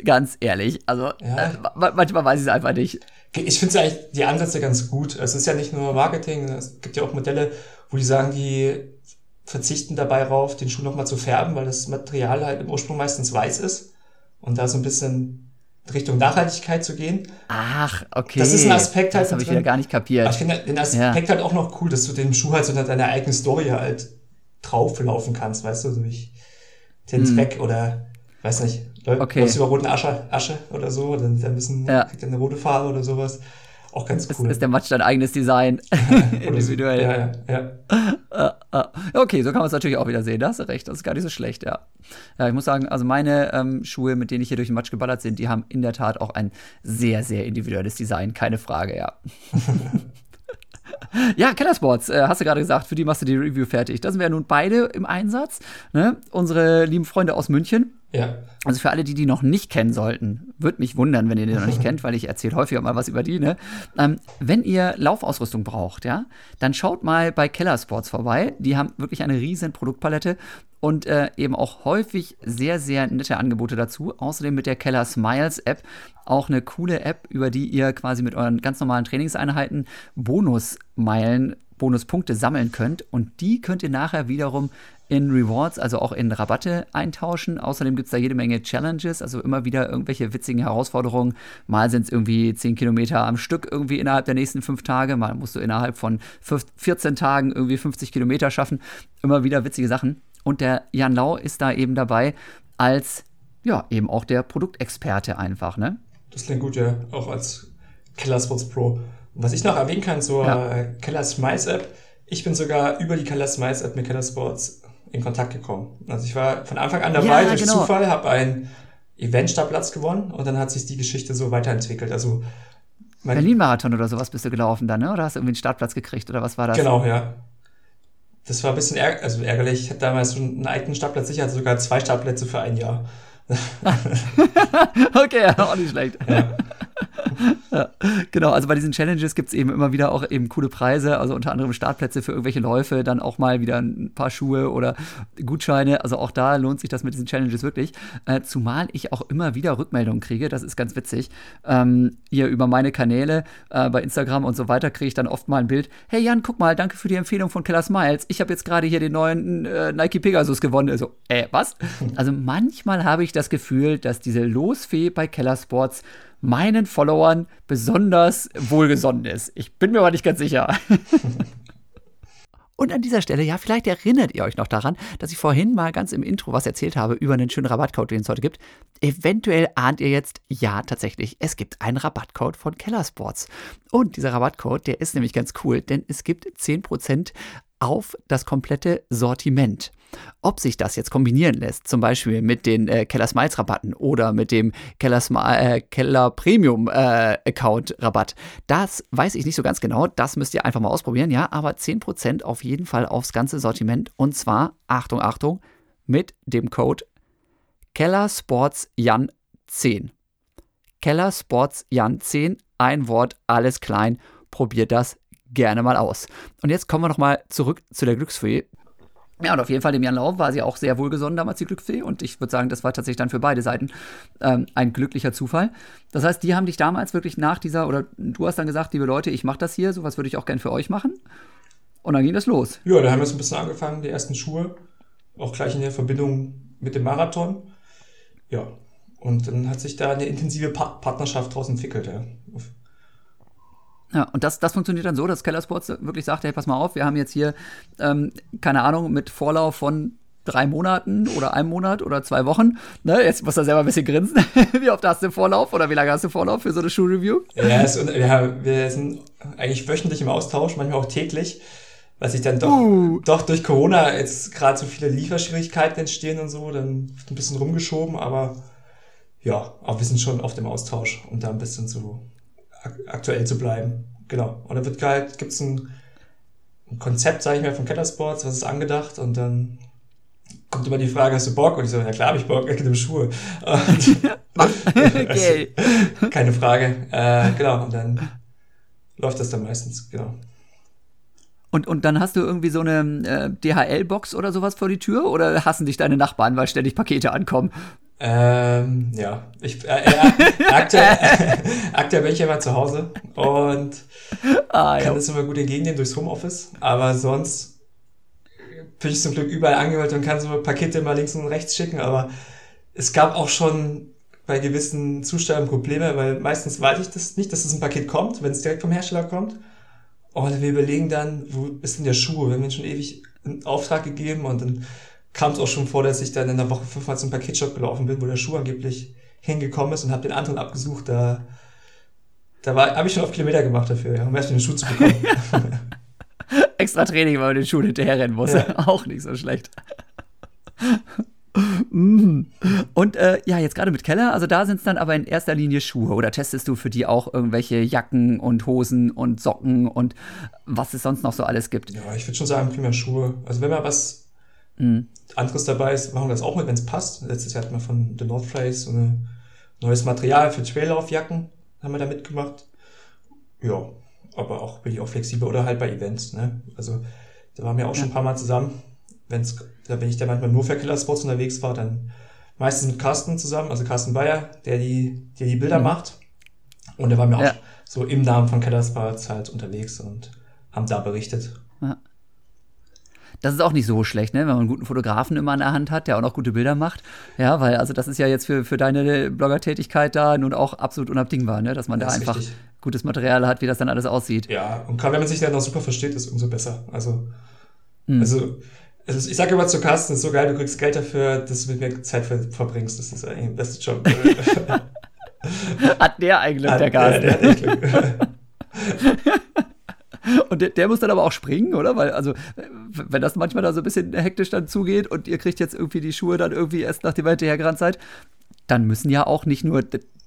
Ganz ehrlich, also ja. äh, manchmal weiß ich es einfach nicht. Ich finde eigentlich die Ansätze ganz gut. Es ist ja nicht nur Marketing, es gibt ja auch Modelle, wo die sagen, die verzichten dabei darauf, den Schuh nochmal zu färben, weil das Material halt im Ursprung meistens weiß ist und da so ein bisschen Richtung Nachhaltigkeit zu gehen. Ach, okay. Das ist ein Aspekt halt. Das habe ich wieder gar nicht kapiert. Aber ich finde den Aspekt ja. halt auch noch cool, dass du den Schuh halt so deine eigene Story halt drauflaufen kannst, weißt du, durch den hm. Oder, weiß nicht, okay. läufst über roten Asche, Asche oder so, dann, dann müssen, ja. kriegt eine rote Farbe oder sowas. Auch ganz cool. Ist, ist der Match dein eigenes Design? Individuell. Ja, ja, ja. Uh. Okay, so kann man es natürlich auch wieder sehen. Da hast du recht. Das ist gar nicht so schlecht, ja. Ja, ich muss sagen, also meine ähm, Schuhe, mit denen ich hier durch den Match geballert sind, die haben in der Tat auch ein sehr, sehr individuelles Design. Keine Frage, ja. Ja, Kellersports, äh, hast du gerade gesagt, für die machst du die Review fertig. Da sind wir ja nun beide im Einsatz. Ne? Unsere lieben Freunde aus München Ja. Also für alle, die die noch nicht kennen sollten, würde mich wundern, wenn ihr die noch nicht kennt, weil ich erzähle häufiger mal was über die. Ne? Ähm, wenn ihr Laufausrüstung braucht, ja, dann schaut mal bei Keller Sports vorbei. Die haben wirklich eine riesen Produktpalette und äh, eben auch häufig sehr, sehr nette Angebote dazu. Außerdem mit der Keller Smiles App auch eine coole App, über die ihr quasi mit euren ganz normalen Trainingseinheiten Bonusmeilen Bonuspunkte sammeln könnt und die könnt ihr nachher wiederum in Rewards, also auch in Rabatte eintauschen. Außerdem gibt es da jede Menge Challenges, also immer wieder irgendwelche witzigen Herausforderungen. Mal sind es irgendwie 10 Kilometer am Stück irgendwie innerhalb der nächsten fünf Tage, mal musst du innerhalb von 14 Tagen irgendwie 50 Kilometer schaffen. Immer wieder witzige Sachen. Und der Jan Lau ist da eben dabei als, ja, eben auch der Produktexperte einfach, ne? Das klingt gut, ja, auch als Killer Sports Pro. Was ich noch erwähnen kann zur ja. Keller Smiles App, ich bin sogar über die Keller Smiles App mit Keller Sports in Kontakt gekommen. Also ich war von Anfang an dabei ja, durch genau. Zufall, habe einen Eventstartplatz gewonnen und dann hat sich die Geschichte so weiterentwickelt. Also Berlin-Marathon oder sowas bist du gelaufen dann, ne? Oder hast du irgendwie einen Startplatz gekriegt oder was war das? Genau, ja. Das war ein bisschen ärg also ärgerlich. Ich hatte damals schon einen eigenen Startplatz sicher, hatte sogar zwei Startplätze für ein Jahr. okay, auch nicht schlecht. Ja. Genau, also bei diesen Challenges gibt es eben immer wieder auch eben coole Preise, also unter anderem Startplätze für irgendwelche Läufe, dann auch mal wieder ein paar Schuhe oder Gutscheine. Also auch da lohnt sich das mit diesen Challenges wirklich. Äh, zumal ich auch immer wieder Rückmeldungen kriege, das ist ganz witzig. Ähm, hier über meine Kanäle äh, bei Instagram und so weiter kriege ich dann oft mal ein Bild. Hey Jan, guck mal, danke für die Empfehlung von Killer Smiles. Ich habe jetzt gerade hier den neuen äh, Nike Pegasus gewonnen. Also, äh, was? Also manchmal habe ich das Gefühl, dass diese Losfee bei Keller Sports meinen Followern besonders wohlgesonnen ist. Ich bin mir aber nicht ganz sicher. Und an dieser Stelle, ja, vielleicht erinnert ihr euch noch daran, dass ich vorhin mal ganz im Intro was erzählt habe über einen schönen Rabattcode, den es heute gibt. Eventuell ahnt ihr jetzt, ja, tatsächlich, es gibt einen Rabattcode von Kellersports. Und dieser Rabattcode, der ist nämlich ganz cool, denn es gibt 10% auf das komplette Sortiment. Ob sich das jetzt kombinieren lässt, zum Beispiel mit den äh, Keller Smiles Rabatten oder mit dem Keller, äh, Keller Premium äh, Account Rabatt, das weiß ich nicht so ganz genau. Das müsst ihr einfach mal ausprobieren, ja. Aber 10% auf jeden Fall aufs ganze Sortiment und zwar, Achtung, Achtung, mit dem Code Keller Sports Jan 10. Keller Sports Jan 10, ein Wort, alles klein. Probiert das gerne mal aus. Und jetzt kommen wir nochmal zurück zu der Glücksfee. Ja, und auf jeden Fall dem Jan Lau war sie auch sehr wohlgesonnen damals, die Glücksfee. Und ich würde sagen, das war tatsächlich dann für beide Seiten ähm, ein glücklicher Zufall. Das heißt, die haben dich damals wirklich nach dieser, oder du hast dann gesagt, liebe Leute, ich mache das hier, sowas würde ich auch gern für euch machen. Und dann ging das los. Ja, da haben wir so ein bisschen angefangen, die ersten Schuhe. Auch gleich in der Verbindung mit dem Marathon. Ja. Und dann hat sich da eine intensive pa Partnerschaft daraus entwickelt, ja. Ja, und das, das funktioniert dann so, dass Keller Sports wirklich sagt, hey, pass mal auf, wir haben jetzt hier, ähm, keine Ahnung, mit Vorlauf von drei Monaten oder einem Monat oder zwei Wochen. Ne, jetzt muss er selber ein bisschen grinsen. wie oft hast du Vorlauf oder wie lange hast du Vorlauf für so eine Schuhreview? Ja, es, ja, wir sind eigentlich wöchentlich im Austausch, manchmal auch täglich, weil sich dann doch, uh. doch durch Corona jetzt gerade so viele Lieferschwierigkeiten entstehen und so, dann ein bisschen rumgeschoben, aber ja, aber wir sind schon auf dem Austausch, um da ein bisschen so aktuell zu bleiben. Genau. Und dann wird halt, gibt es ein, ein, Konzept, sage ich mal, von Kettersports, was ist angedacht und dann kommt immer die Frage, hast du Bock? Und ich so, ja klar habe ich Bock, ich nehme Schuhe. okay. Keine Frage. Äh, genau, und dann läuft das dann meistens, genau. Und, und dann hast du irgendwie so eine äh, DHL-Box oder sowas vor die Tür oder hassen dich deine Nachbarn, weil ständig Pakete ankommen? Ähm, ja, ich, äh, äh, aktuell, aktuell bin ich ja mal zu Hause und ah, kann das immer gut entgegennehmen durchs Homeoffice, aber sonst bin ich zum Glück überall angemeldet und kann so Pakete mal links und rechts schicken, aber es gab auch schon bei gewissen Zuständen Probleme, weil meistens weiß ich das nicht, dass das ein Paket kommt, wenn es direkt vom Hersteller kommt. Und wir überlegen dann, wo ist denn der Schuh? Wir haben ihn schon ewig einen Auftrag gegeben und dann kam es auch schon vor, dass ich dann in der Woche fünfmal zum Paketshop gelaufen bin, wo der Schuh angeblich hingekommen ist und habe den anderen abgesucht. Da, da habe ich schon oft Kilometer gemacht dafür, ja, um erst den Schuh zu bekommen. Extra Training, weil man den Schuh hinterherrennen muss. Ja. Auch nicht so schlecht. Mhm. Und äh, ja, jetzt gerade mit Keller, also da sind es dann aber in erster Linie Schuhe oder testest du für die auch irgendwelche Jacken und Hosen und Socken und was es sonst noch so alles gibt? Ja, ich würde schon sagen, primär Schuhe. Also wenn man was Mhm. Anderes dabei ist, machen wir das auch mit, wenn es passt. Letztes Jahr hatten wir von The North Face so ein neues Material für Traillaufjacken, haben wir da mitgemacht. Ja, aber auch bin ich auch flexibel oder halt bei Events, ne? Also da waren wir auch schon ein paar Mal zusammen. Wenn's, da wenn ich da manchmal nur für Killer Sports unterwegs war, dann meistens mit Carsten zusammen, also Carsten Bayer, der die, der die Bilder mhm. macht. Und der war mir ja. auch so im Namen von Killer Sports halt unterwegs und haben da berichtet. Das ist auch nicht so schlecht, ne? wenn man einen guten Fotografen immer an der Hand hat, der auch noch gute Bilder macht. Ja, weil also das ist ja jetzt für, für deine Blogger-Tätigkeit da nun auch absolut unabdingbar, ne? dass man das da einfach richtig. gutes Material hat, wie das dann alles aussieht. Ja, und gerade wenn man sich dann auch super versteht, ist umso besser. Also, hm. also, also ich sage immer zu Carsten, ist so geil, du kriegst Geld dafür, dass du mit mir Zeit verbringst. Das ist eigentlich der beste Job. hat der eigentlich der Carsten? Der, der hat Glück. Und der, der, muss dann aber auch springen, oder? Weil, also, wenn das manchmal da so ein bisschen hektisch dann zugeht und ihr kriegt jetzt irgendwie die Schuhe dann irgendwie erst nachdem ihr hinterhergerannt seid, dann müssen ja auch nicht nur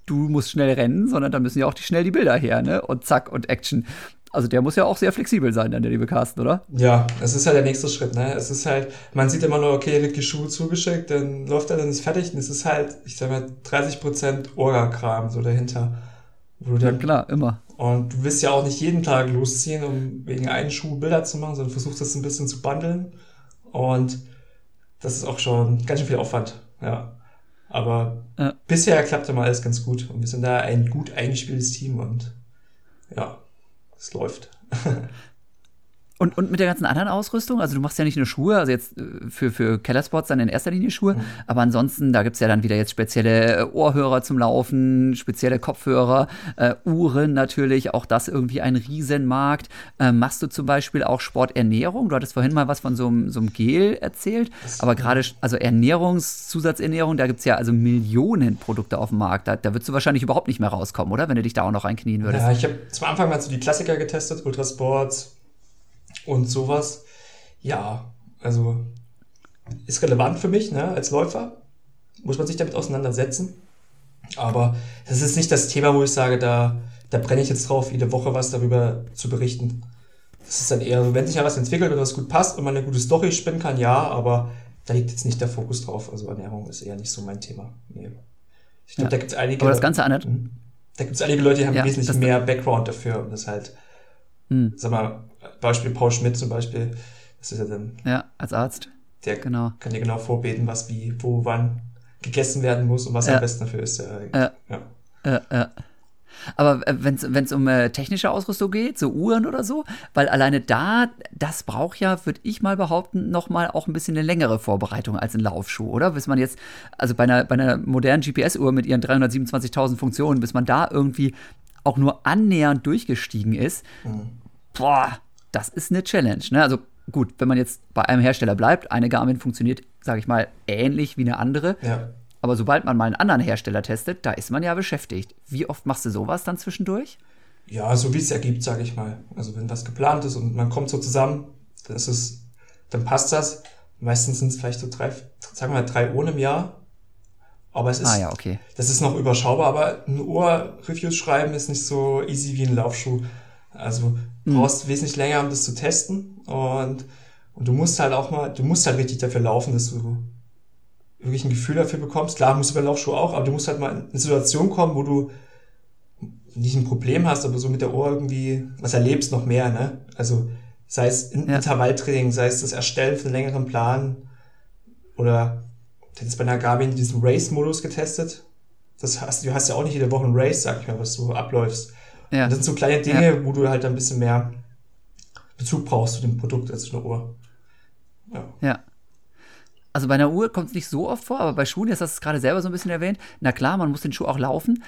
du musst schnell rennen, sondern dann müssen ja auch die schnell die Bilder her, ne? Und zack und Action. Also der muss ja auch sehr flexibel sein, dann der liebe Carsten, oder? Ja, es ist halt der nächste Schritt, ne? Es ist halt, man sieht immer nur, okay, wird die Schuhe zugeschickt, dann läuft er, dann ist fertig und es ist halt, ich sag mal, 30% Orga-Kram so dahinter. Ja, klar, immer. Und du willst ja auch nicht jeden Tag losziehen, um wegen einen Schuh Bilder zu machen, sondern versuchst das ein bisschen zu bundeln. Und das ist auch schon ganz schön viel Aufwand, ja. Aber ja. bisher klappt immer alles ganz gut. Und wir sind da ein gut eingespieltes Team und ja, es läuft. Und, und mit der ganzen anderen Ausrüstung, also du machst ja nicht nur Schuhe, also jetzt äh, für, für Kellersports dann in erster Linie Schuhe, mhm. aber ansonsten, da gibt es ja dann wieder jetzt spezielle äh, Ohrhörer zum Laufen, spezielle Kopfhörer, äh, Uhren natürlich, auch das irgendwie ein Riesenmarkt. Äh, machst du zum Beispiel auch Sporternährung? Du hattest vorhin mal was von so, so einem Gel erzählt, aber gerade, also Ernährungszusatzernährung, da gibt es ja also Millionen Produkte auf dem Markt. Da, da würdest du wahrscheinlich überhaupt nicht mehr rauskommen, oder? Wenn du dich da auch noch reinknien würdest. Ja, ich habe zum Anfang mal so die Klassiker getestet, Ultrasports, und sowas. Ja, also ist relevant für mich ne, als Läufer. Muss man sich damit auseinandersetzen. Aber das ist nicht das Thema, wo ich sage, da, da brenne ich jetzt drauf, jede Woche was darüber zu berichten. Das ist dann eher so, wenn sich ja was entwickelt und was gut passt und man eine gute Story spinnen kann, ja, aber da liegt jetzt nicht der Fokus drauf. Also Ernährung ist eher nicht so mein Thema. Nee. Ich glaube, ja. da gibt es einige. Aber das Ganze an hm? Da gibt es einige Leute, die haben ja, wesentlich mehr Background dafür und das halt, hm. sag mal, Beispiel Paul Schmidt zum Beispiel, das ist ja dann. Ja, als Arzt. Der genau. kann dir genau vorbeten, was wie, wo, wann gegessen werden muss und was ja. am besten dafür ist. Ja. ja. ja. ja. Aber äh, wenn es um äh, technische Ausrüstung geht, so Uhren oder so, weil alleine da, das braucht ja, würde ich mal behaupten, nochmal auch ein bisschen eine längere Vorbereitung als ein Laufschuh, oder? Bis man jetzt, also bei einer, bei einer modernen GPS-Uhr mit ihren 327.000 Funktionen, bis man da irgendwie auch nur annähernd durchgestiegen ist, mhm. boah, das ist eine Challenge. Ne? Also gut, wenn man jetzt bei einem Hersteller bleibt, eine Garmin funktioniert, sage ich mal, ähnlich wie eine andere. Ja. Aber sobald man mal einen anderen Hersteller testet, da ist man ja beschäftigt. Wie oft machst du sowas dann zwischendurch? Ja, so wie es ergibt, sage ich mal. Also wenn was geplant ist und man kommt so zusammen, dann ist es, dann passt das. Meistens sind es vielleicht so drei, sagen wir mal drei Uhren im Jahr. Aber es ist, ah, ja, okay. das ist noch überschaubar, aber ein Uhr-Reviews schreiben ist nicht so easy wie ein Laufschuh. Also du mhm. brauchst wesentlich länger, um das zu testen. Und, und du musst halt auch mal, du musst halt richtig dafür laufen, dass du wirklich ein Gefühl dafür bekommst. Klar, musst du bei Laufschuh auch, aber du musst halt mal in eine Situation kommen, wo du nicht ein Problem hast, aber so mit der Ohr irgendwie was erlebst noch mehr, ne? Also sei es in ja. Intervalltraining, sei es das Erstellen von längeren Plan oder ich jetzt bei einer Garmin diesen Race-Modus getestet. Das hast, du hast ja auch nicht jede Woche ein Race, sag ich mal, was du abläufst. Ja. Das sind so kleine Dinge, ja. wo du halt ein bisschen mehr Bezug brauchst zu dem Produkt als zu einer Uhr. Ja. ja. Also bei einer Uhr kommt es nicht so oft vor, aber bei Schuhen, jetzt hast du es gerade selber so ein bisschen erwähnt, na klar, man muss den Schuh auch laufen.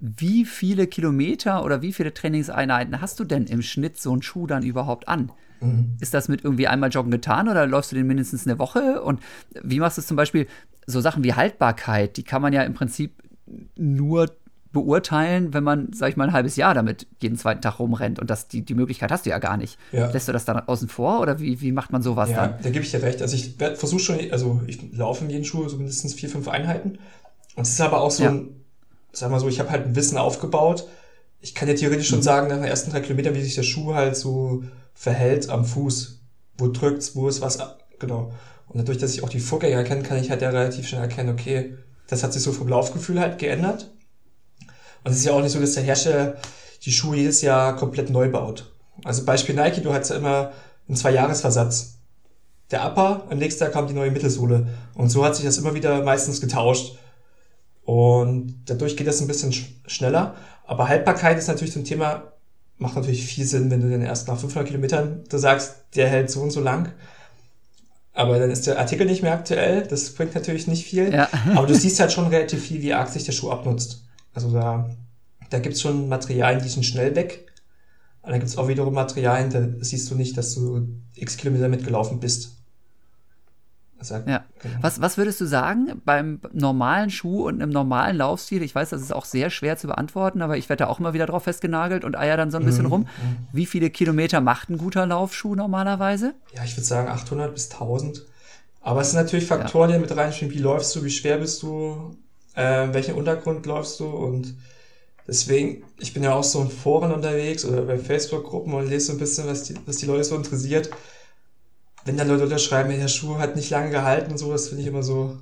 Wie viele Kilometer oder wie viele Trainingseinheiten hast du denn im Schnitt so einen Schuh dann überhaupt an? Mhm. Ist das mit irgendwie einmal Joggen getan oder läufst du den mindestens eine Woche? Und wie machst du es zum Beispiel, so Sachen wie Haltbarkeit, die kann man ja im Prinzip nur beurteilen, wenn man, sag ich mal, ein halbes Jahr damit jeden zweiten Tag rumrennt. Und das, die, die Möglichkeit hast du ja gar nicht. Ja. Lässt du das dann außen vor oder wie, wie macht man sowas ja, dann? Da gebe ich dir recht. Also ich versuche schon, also ich laufe in jeden Schuh so mindestens vier, fünf Einheiten. Und es ist aber auch so ja. ein, sag mal so, ich habe halt ein Wissen aufgebaut. Ich kann ja theoretisch schon mhm. sagen, nach den ersten drei Kilometern, wie sich der Schuh halt so verhält am Fuß. Wo drückt's, wo ist was, genau. Und dadurch, dass ich auch die Vorgänger kenne, kann ich halt ja relativ schnell erkennen, okay, das hat sich so vom Laufgefühl halt geändert. Und es ist ja auch nicht so, dass der Hersteller die Schuhe jedes Jahr komplett neu baut. Also Beispiel Nike, du hattest ja immer einen Zwei-Jahres-Versatz. Der Upper, im nächsten Jahr kam die neue Mittelsohle. Und so hat sich das immer wieder meistens getauscht. Und dadurch geht das ein bisschen sch schneller. Aber Haltbarkeit ist natürlich so ein Thema, macht natürlich viel Sinn, wenn du dann erst nach 500 Kilometern, du sagst, der hält so und so lang. Aber dann ist der Artikel nicht mehr aktuell. Das bringt natürlich nicht viel. Ja. Aber du siehst halt schon relativ viel, wie arg sich der Schuh abnutzt. Also da, da gibt's schon Materialien, die sind schnell weg. Und dann gibt's auch wiederum Materialien, da siehst du nicht, dass du x Kilometer mitgelaufen bist. Also, ja. Genau. Was, was würdest du sagen beim normalen Schuh und einem normalen Laufstil? Ich weiß, das ist auch sehr schwer zu beantworten, aber ich werde da auch immer wieder drauf festgenagelt und eier dann so ein bisschen mhm. rum. Mhm. Wie viele Kilometer macht ein guter Laufschuh normalerweise? Ja, ich würde sagen 800 bis 1000. Aber es sind natürlich Faktoren, ja. die mit reinspielen. Wie läufst du? Wie schwer bist du? Äh, welchen Untergrund läufst du? Und deswegen, ich bin ja auch so in Foren unterwegs oder bei Facebook-Gruppen und lese so ein bisschen, was die, was die Leute so interessiert wenn dann Leute unterschreiben, der Schuh hat nicht lange gehalten und so, das finde ich immer so,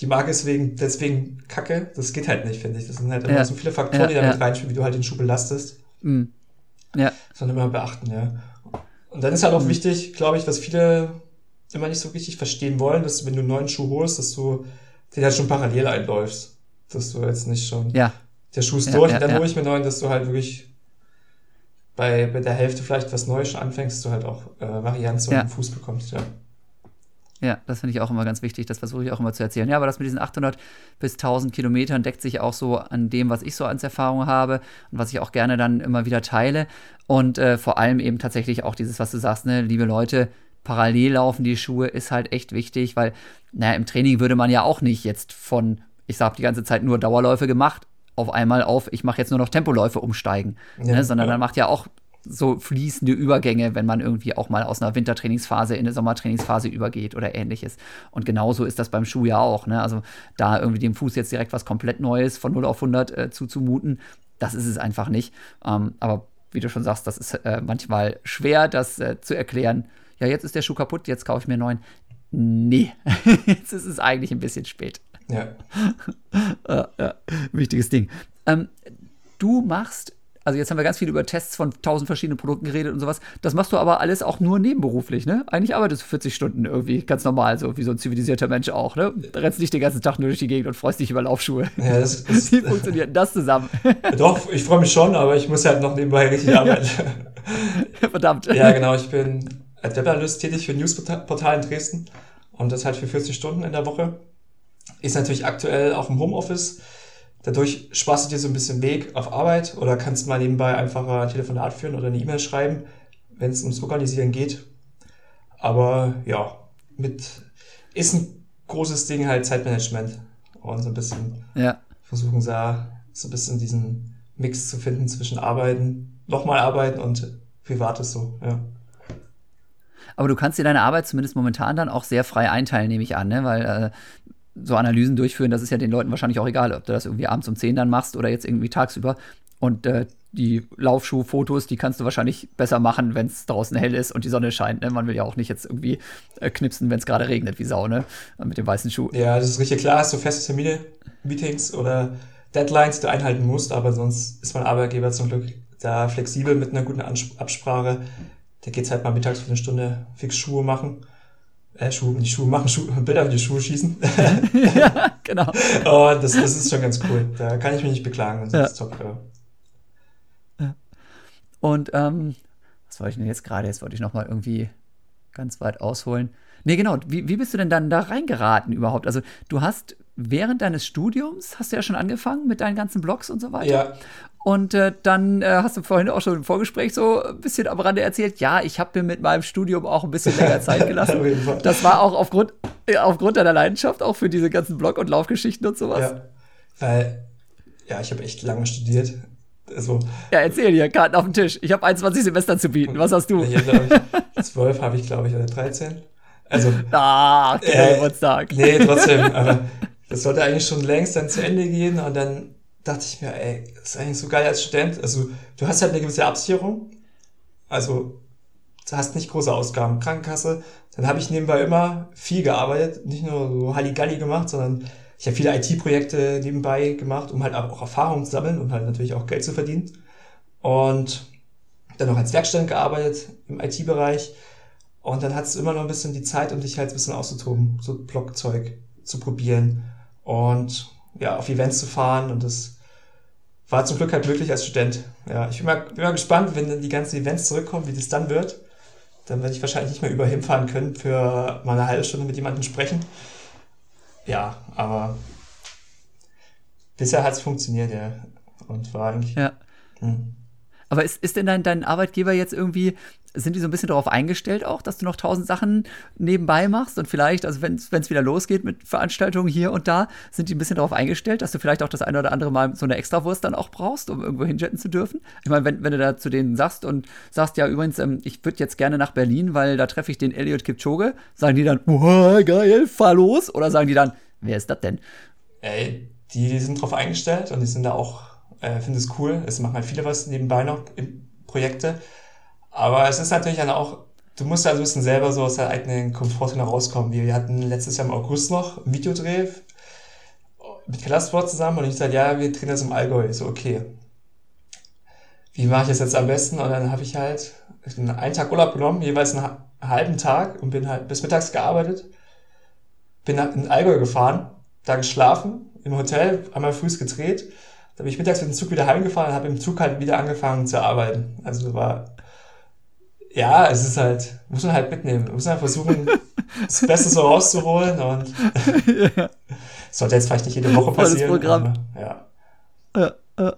die Marke ist wegen, deswegen kacke. Das geht halt nicht, finde ich. Das sind halt immer ja. so viele Faktoren, ja, die damit ja. reinspielen, wie du halt den Schuh belastest. Mhm. Ja. Das soll immer beachten, ja. Und dann ist halt auch mhm. wichtig, glaube ich, was viele immer nicht so richtig verstehen wollen, dass wenn du einen neuen Schuh holst, dass du den halt schon parallel einläufst. Dass du jetzt nicht schon, ja. der Schuh ist durch und dann hole ich mir neuen, dass du halt wirklich bei, bei der Hälfte vielleicht was Neues anfängst, du halt auch äh, Varianz ja. den Fuß bekommst, ja. Ja, das finde ich auch immer ganz wichtig. Das versuche ich auch immer zu erzählen. Ja, aber das mit diesen 800 bis 1000 Kilometern deckt sich auch so an dem, was ich so als Erfahrung habe und was ich auch gerne dann immer wieder teile. Und äh, vor allem eben tatsächlich auch dieses, was du sagst, ne, liebe Leute, parallel laufen die Schuhe ist halt echt wichtig, weil, naja, im Training würde man ja auch nicht jetzt von, ich habe die ganze Zeit nur Dauerläufe gemacht, auf einmal auf, ich mache jetzt nur noch Tempoläufe umsteigen, ja, ne? sondern ja. dann macht ja auch so fließende Übergänge, wenn man irgendwie auch mal aus einer Wintertrainingsphase in eine Sommertrainingsphase übergeht oder ähnliches. Und genauso ist das beim Schuh ja auch. Ne? Also da irgendwie dem Fuß jetzt direkt was komplett Neues von 0 auf 100 äh, zuzumuten, das ist es einfach nicht. Ähm, aber wie du schon sagst, das ist äh, manchmal schwer, das äh, zu erklären. Ja, jetzt ist der Schuh kaputt, jetzt kaufe ich mir einen neuen. Nee, jetzt ist es eigentlich ein bisschen spät. Ja. ja, ja. Wichtiges Ding. Ähm, du machst, also jetzt haben wir ganz viel über Tests von tausend verschiedenen Produkten geredet und sowas. Das machst du aber alles auch nur nebenberuflich, ne? Eigentlich arbeitest du 40 Stunden irgendwie, ganz normal, so wie so ein zivilisierter Mensch auch, ne? Rennst nicht den ganzen Tag nur durch die Gegend und freust dich über Laufschuhe. Ja, das ist, wie funktioniert das zusammen? Doch, ich freue mich schon, aber ich muss halt noch nebenbei richtig arbeiten. Verdammt. Ja, genau. Ich bin als Webanalyst tätig für Newsportal in Dresden und das halt für 40 Stunden in der Woche ist natürlich aktuell auch im Homeoffice. Dadurch sparst du dir so ein bisschen Weg auf Arbeit oder kannst mal nebenbei einfach ein Telefonat führen oder eine E-Mail schreiben, wenn es ums Organisieren geht. Aber ja, mit ist ein großes Ding halt Zeitmanagement und so ein bisschen ja. versuchen da so ein bisschen diesen Mix zu finden zwischen Arbeiten, nochmal Arbeiten und Privates so, ja. Aber du kannst dir deine Arbeit zumindest momentan dann auch sehr frei einteilen, nehme ich an, ne? weil äh, so Analysen durchführen, das ist ja den Leuten wahrscheinlich auch egal, ob du das irgendwie abends um 10 dann machst oder jetzt irgendwie tagsüber. Und äh, die Laufschuhfotos, die kannst du wahrscheinlich besser machen, wenn es draußen hell ist und die Sonne scheint. Ne? Man will ja auch nicht jetzt irgendwie äh, knipsen, wenn es gerade regnet wie Sau, ne? Mit dem weißen Schuh. Ja, das ist richtig klar. Hast du feste Termine, Meetings oder Deadlines, die du einhalten musst, aber sonst ist mein Arbeitgeber zum Glück da flexibel mit einer guten Absprache. Da geht's halt mal mittags für eine Stunde fix Schuhe machen äh, Schuhe, die Schuhe machen, Schuhe, Bilder auf die Schuhe schießen. ja, genau. Und das, das ist schon ganz cool. Da kann ich mich nicht beklagen. Das ja. ist top, ja. Und ähm, was wollte ich denn jetzt gerade? Jetzt wollte ich nochmal irgendwie ganz weit ausholen. Nee, genau. Wie, wie bist du denn dann da reingeraten überhaupt? Also, du hast während deines Studiums, hast du ja schon angefangen mit deinen ganzen Blogs und so weiter. Ja. Und äh, dann äh, hast du vorhin auch schon im Vorgespräch so ein bisschen am Rande erzählt, ja, ich habe mir mit meinem Studium auch ein bisschen länger Zeit gelassen. das war auch aufgrund, äh, aufgrund deiner Leidenschaft, auch für diese ganzen Blog- und Laufgeschichten und sowas. Ja, weil, ja, ich habe echt lange studiert. Also, ja, erzähl dir, Karten auf dem Tisch. Ich habe 21 Semester zu bieten. Was hast du? 12 habe ich, glaube ich, oder 13. Also. Ah, okay, äh, Geburtstag. Nee, trotzdem. Aber das sollte eigentlich schon längst dann zu Ende gehen und dann dachte ich mir, ey, das ist eigentlich so geil als Student. Also, du hast halt eine gewisse Absicherung. Also, du hast nicht große Ausgaben. Krankenkasse, dann habe ich nebenbei immer viel gearbeitet, nicht nur so Halligalli gemacht, sondern ich habe viele IT-Projekte nebenbei gemacht, um halt auch Erfahrung zu sammeln und halt natürlich auch Geld zu verdienen. Und dann noch als Werkstudent gearbeitet im IT-Bereich. Und dann hattest du immer noch ein bisschen die Zeit, um dich halt ein bisschen auszutoben, so Blockzeug zu probieren und ja, auf Events zu fahren. Und das war zum Glück halt möglich als Student. Ja, ich bin mal, bin mal gespannt, wenn dann die ganzen Events zurückkommen, wie das dann wird. Dann werde ich wahrscheinlich nicht mehr über hinfahren können für mal eine halbe Stunde mit jemandem sprechen. Ja, aber bisher hat es funktioniert, ja. Und war eigentlich. Ja. Hm. Aber ist, ist denn dein, dein Arbeitgeber jetzt irgendwie, sind die so ein bisschen darauf eingestellt auch, dass du noch tausend Sachen nebenbei machst und vielleicht, also wenn es wieder losgeht mit Veranstaltungen hier und da, sind die ein bisschen darauf eingestellt, dass du vielleicht auch das eine oder andere Mal so eine Extrawurst dann auch brauchst, um irgendwo hinjetten zu dürfen? Ich meine, wenn, wenn du da zu denen sagst und sagst, ja übrigens, ähm, ich würde jetzt gerne nach Berlin, weil da treffe ich den Elliot Kipchoge, sagen die dann, oh, geil, fahr los? Oder sagen die dann, wer ist das denn? Ey, die, die sind drauf eingestellt und die sind da auch äh, finde es cool. Es machen halt viele was nebenbei noch Projekte. Aber es ist natürlich dann auch, du musst ja so ein bisschen selber so aus der eigenen Komfortzone rauskommen. Wir hatten letztes Jahr im August noch ein Videodreh mit Kellersport zusammen und ich sagte, ja, wir drehen das im Allgäu. Ich so, okay. Wie mache ich das jetzt am besten? Und dann habe ich halt einen Tag Urlaub genommen, jeweils einen halben Tag und bin halt bis mittags gearbeitet. Bin in Allgäu gefahren, da geschlafen, im Hotel, einmal frühs gedreht da bin ich mittags mit dem Zug wieder heimgefahren und habe im Zug halt wieder angefangen zu arbeiten. Also war, ja, es ist halt, muss man halt mitnehmen. Muss man versuchen, das Beste so rauszuholen und ja. sollte jetzt vielleicht nicht jede Woche passieren. Programm. Aber, ja. Äh, äh.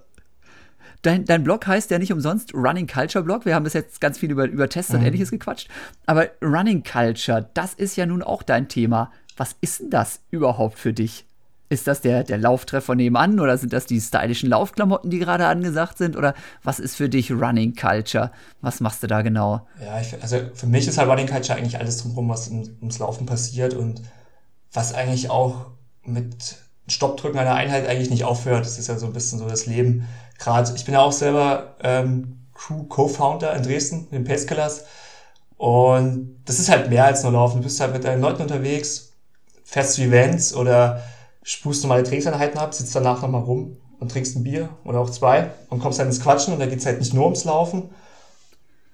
Dein, dein Blog heißt ja nicht umsonst Running Culture Blog. Wir haben das jetzt ganz viel über, über Tests und mhm. ähnliches gequatscht. Aber Running Culture, das ist ja nun auch dein Thema. Was ist denn das überhaupt für dich? Ist das der, der Lauftreffer nebenan oder sind das die stylischen Laufklamotten, die gerade angesagt sind? Oder was ist für dich Running Culture? Was machst du da genau? Ja, ich, also für mich ist halt Running Culture eigentlich alles drumherum, was ums Laufen passiert und was eigentlich auch mit Stoppdrücken einer Einheit eigentlich nicht aufhört. Das ist ja so ein bisschen so das Leben. Gerade, ich bin ja auch selber ähm, Crew-Co-Founder in Dresden, in Pace Killers. Und das ist halt mehr als nur Laufen. Du bist halt mit deinen Leuten unterwegs, fährst zu Events oder spust normale Trainingseinheiten ab, sitzt danach nochmal rum und trinkst ein Bier oder auch zwei und kommst dann ins Quatschen und da geht's halt nicht nur ums Laufen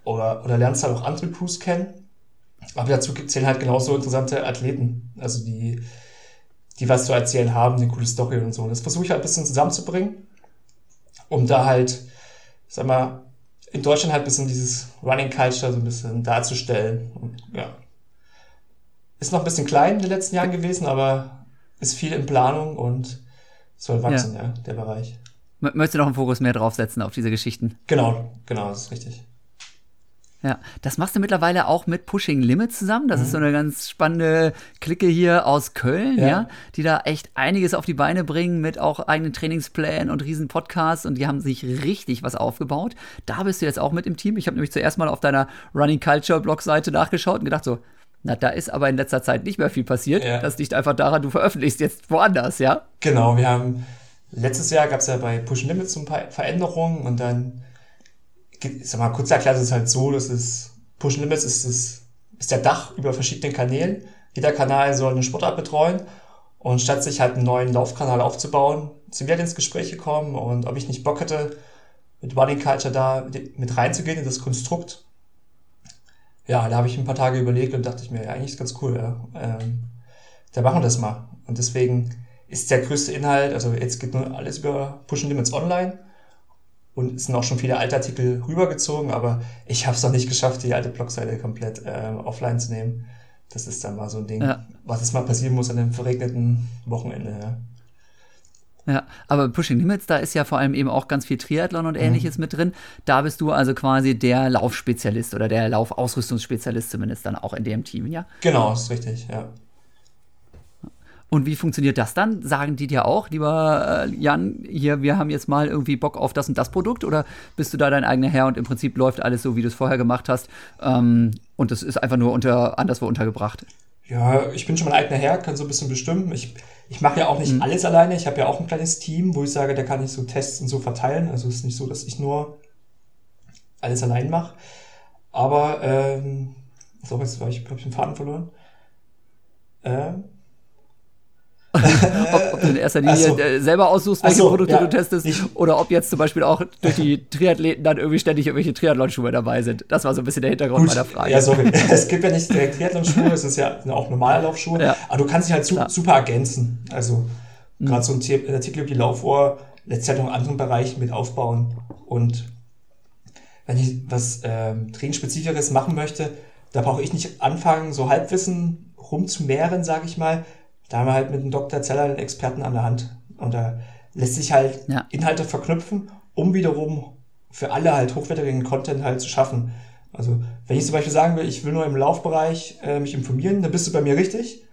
oder, oder lernst halt auch andere Crews kennen. Aber dazu zählen halt genauso interessante Athleten, also die, die was zu erzählen haben, eine coole Story und so. Und das versuche ich halt ein bisschen zusammenzubringen, um da halt, sag mal, in Deutschland halt ein bisschen dieses Running Culture so ein bisschen darzustellen. Und, ja. Ist noch ein bisschen klein in den letzten Jahren gewesen, aber ist viel in Planung und soll wachsen, ja, ja der Bereich. Möchtest du noch einen Fokus mehr draufsetzen auf diese Geschichten? Genau, genau, das ist richtig. Ja, das machst du mittlerweile auch mit Pushing Limits zusammen. Das mhm. ist so eine ganz spannende Clique hier aus Köln, ja. ja. die da echt einiges auf die Beine bringen mit auch eigenen Trainingsplänen und riesen Podcasts und die haben sich richtig was aufgebaut. Da bist du jetzt auch mit im Team. Ich habe nämlich zuerst mal auf deiner Running Culture Blog-Seite nachgeschaut und gedacht so, na, da ist aber in letzter Zeit nicht mehr viel passiert. Ja. Das liegt einfach daran, du veröffentlichst jetzt woanders, ja? Genau, wir haben letztes Jahr gab es ja bei Push Limits ein paar Veränderungen und dann, ich sag mal, kurz erklärt ist es halt so, dass es Push Limits ist, das, ist der Dach über verschiedenen Kanälen. Jeder Kanal soll eine Sportart betreuen und statt sich halt einen neuen Laufkanal aufzubauen, sind wir halt ins Gespräch gekommen und ob ich nicht Bock hätte, mit Running Culture da mit reinzugehen in das Konstrukt ja, da habe ich ein paar Tage überlegt und dachte ich mir, ja, eigentlich ist ganz cool, ja. Ähm, da machen wir das mal. Und deswegen ist der größte Inhalt, also jetzt geht nur alles über Push Limits online und es sind auch schon viele alte Artikel rübergezogen, aber ich habe es noch nicht geschafft, die alte Blogseite komplett äh, offline zu nehmen. Das ist dann mal so ein Ding, ja. was jetzt mal passieren muss an einem verregneten Wochenende. Ja. Ja, aber Pushing Limits, da ist ja vor allem eben auch ganz viel Triathlon und ähnliches mhm. mit drin. Da bist du also quasi der Laufspezialist oder der Laufausrüstungsspezialist zumindest dann auch in dem Team, ja? Genau, ist richtig, ja. Und wie funktioniert das dann? Sagen die dir auch, lieber äh, Jan, hier, wir haben jetzt mal irgendwie Bock auf das und das Produkt oder bist du da dein eigener Herr und im Prinzip läuft alles so, wie du es vorher gemacht hast ähm, und das ist einfach nur unter, anderswo untergebracht? Ja, ich bin schon mein eigener Herr, kann so ein bisschen bestimmen. Ich ich mache ja auch nicht mhm. alles alleine. Ich habe ja auch ein kleines Team, wo ich sage, da kann ich so Tests und so verteilen. Also es ist nicht so, dass ich nur alles allein mache. Aber, ähm, so, jetzt war ich, glaube ich, den Faden verloren. Ähm, ob, ob, du in erster Linie so. Selber aussuchst, welche so, Produkte ja, du testest, ich, oder ob jetzt zum Beispiel auch durch die Triathleten dann irgendwie ständig irgendwelche Triathlon-Schuhe dabei sind. Das war so ein bisschen der Hintergrund Gut, meiner Frage. Ja, sorry. es gibt ja nicht direkt Triathlon-Schuhe, es ist ja auch normale Laufschuhe, ja. aber du kannst dich halt su super ergänzen. Also mhm. gerade so ein Artikel über die Laufuhr lässt halt noch in anderen Bereichen mit aufbauen. Und wenn ich was ähm, Trainingsspezifisches machen möchte, da brauche ich nicht anfangen, so Halbwissen rumzumehren, sage ich mal, da haben wir halt mit dem Dr. Zeller einen Experten an der Hand. Und da lässt sich halt ja. Inhalte verknüpfen, um wiederum für alle halt hochwertigen Content halt zu schaffen. Also, wenn ich zum Beispiel sagen will, ich will nur im Laufbereich äh, mich informieren, dann bist du bei mir richtig.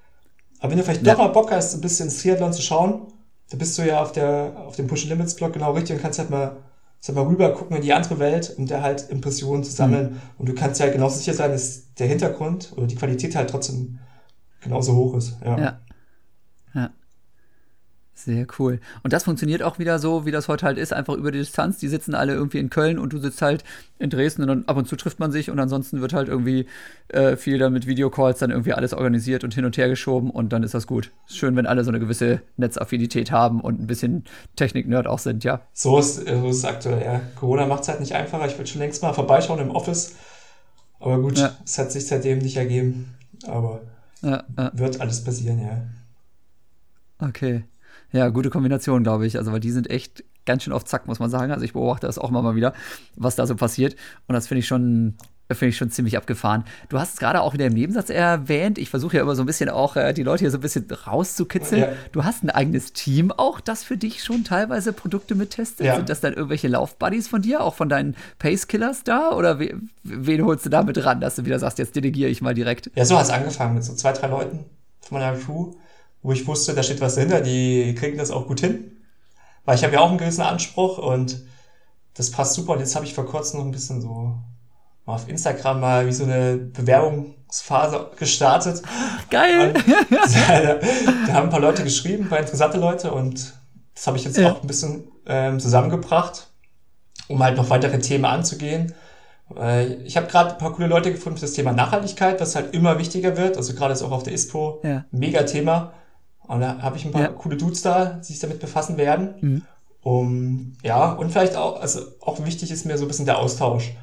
Aber wenn du vielleicht ja. doch mal Bock hast, ein bisschen ins Triathlon zu schauen, dann bist du ja auf der, auf dem Push Limits Blog genau richtig und kannst halt mal, sag mal rüber gucken in die andere Welt, um da halt Impressionen zu sammeln. Mhm. Und du kannst ja halt genauso sicher sein, dass der Hintergrund oder die Qualität halt trotzdem genauso hoch ist. Ja. ja. Ja. Sehr cool. Und das funktioniert auch wieder so, wie das heute halt ist, einfach über die Distanz. Die sitzen alle irgendwie in Köln und du sitzt halt in Dresden und dann ab und zu trifft man sich und ansonsten wird halt irgendwie äh, viel dann mit Videocalls dann irgendwie alles organisiert und hin und her geschoben und dann ist das gut. Ist schön, wenn alle so eine gewisse Netzaffinität haben und ein bisschen Technik-Nerd auch sind, ja. So ist, so ist es aktuell, ja. Corona macht es halt nicht einfacher. Ich würde schon längst mal vorbeischauen im Office. Aber gut, ja. es hat sich seitdem nicht ergeben. Aber ja, ja. wird alles passieren, ja. Okay. Ja, gute Kombination, glaube ich. Also, weil die sind echt ganz schön auf Zack, muss man sagen. Also, ich beobachte das auch immer mal wieder, was da so passiert. Und das finde ich schon. Finde ich schon ziemlich abgefahren. Du hast es gerade auch wieder im Nebensatz erwähnt. Ich versuche ja immer so ein bisschen auch äh, die Leute hier so ein bisschen rauszukitzeln. Ja. Du hast ein eigenes Team auch, das für dich schon teilweise Produkte mittestet. Ja. Sind das dann irgendwelche Laufbuddies von dir, auch von deinen Pace-Killers da? Oder we wen holst du damit ran, dass du wieder sagst, jetzt delegiere ich mal direkt? Ja, so hat es angefangen mit so zwei, drei Leuten von meiner Crew wo ich wusste, da steht was dahinter, die kriegen das auch gut hin. Weil ich habe ja auch einen gewissen Anspruch und das passt super. Und jetzt habe ich vor kurzem noch ein bisschen so mal auf Instagram mal wie so eine Bewerbungsphase gestartet. Geil! da, da, haben ein paar Leute geschrieben, ein paar interessante Leute und das habe ich jetzt ja. auch ein bisschen ähm, zusammengebracht, um halt noch weitere Themen anzugehen. Ich habe gerade ein paar coole Leute gefunden für das Thema Nachhaltigkeit, was halt immer wichtiger wird. Also gerade ist auch auf der ISPO ja. mega Thema. Und da habe ich ein paar ja. coole Dudes da, die sich damit befassen werden. Mhm. Um, ja, und vielleicht auch, also auch wichtig ist mir so ein bisschen der Austausch.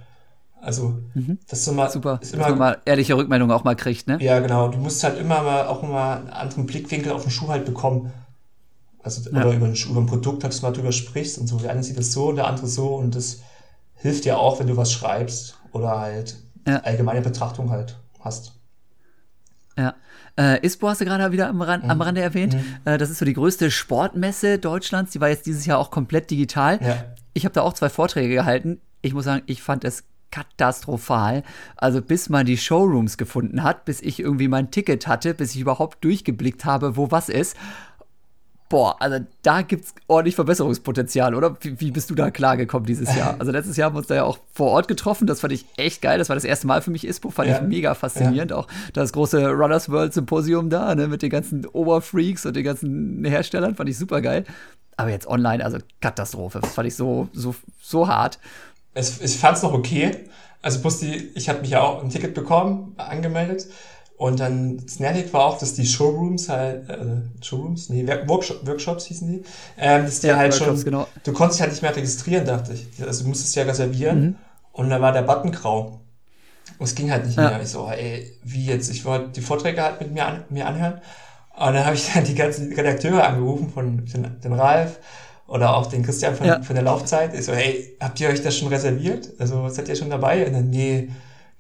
Also, mhm. dass du mal, Super, ist immer, dass man mal ehrliche Rückmeldungen auch mal kriegt, ne? Ja, genau. Du musst halt immer mal auch mal einen anderen Blickwinkel auf den Schuh halt bekommen. Also, ja. oder über ein, über ein Produkt, dass du mal drüber sprichst und so. Der eine sieht das so und der andere so und das hilft dir auch, wenn du was schreibst oder halt ja. allgemeine Betrachtung halt hast. Ja. Äh, ISPO hast du gerade wieder am, Rand, mhm. am Rande erwähnt. Mhm. Äh, das ist so die größte Sportmesse Deutschlands. Die war jetzt dieses Jahr auch komplett digital. Ja. Ich habe da auch zwei Vorträge gehalten. Ich muss sagen, ich fand es katastrophal. Also bis man die Showrooms gefunden hat, bis ich irgendwie mein Ticket hatte, bis ich überhaupt durchgeblickt habe, wo was ist. Boah, also da gibt es ordentlich Verbesserungspotenzial, oder? Wie, wie, bist du da klargekommen dieses Jahr? Also letztes Jahr haben wir uns da ja auch vor Ort getroffen. Das fand ich echt geil. Das war das erste Mal für mich ISPO. Fand ja. ich mega faszinierend. Ja. Auch das große Runners World Symposium da, ne, mit den ganzen Oberfreaks und den ganzen Herstellern. Fand ich super geil. Aber jetzt online, also Katastrophe. Das fand ich so, so, so hart. Es, ich fand es noch okay. Also die, ich habe mich ja auch ein Ticket bekommen, angemeldet. Und dann das Nervig war auch, dass die Showrooms halt, äh, Showrooms? Nee, Workshop, Workshops hießen die, ähm, dass die ja, halt schon, genau. du konntest dich halt nicht mehr registrieren, dachte ich. Also du musstest ja reservieren mhm. und da war der Button grau. Und es ging halt nicht ja. mehr. Ich so, ey, wie jetzt? Ich wollte die Vorträge halt mit mir, an, mir anhören. Und dann habe ich dann die ganzen Redakteure angerufen von den, den Ralf oder auch den Christian von, ja. von der Laufzeit. Ich so, hey, habt ihr euch das schon reserviert? Also seid ihr schon dabei? Und dann, nee,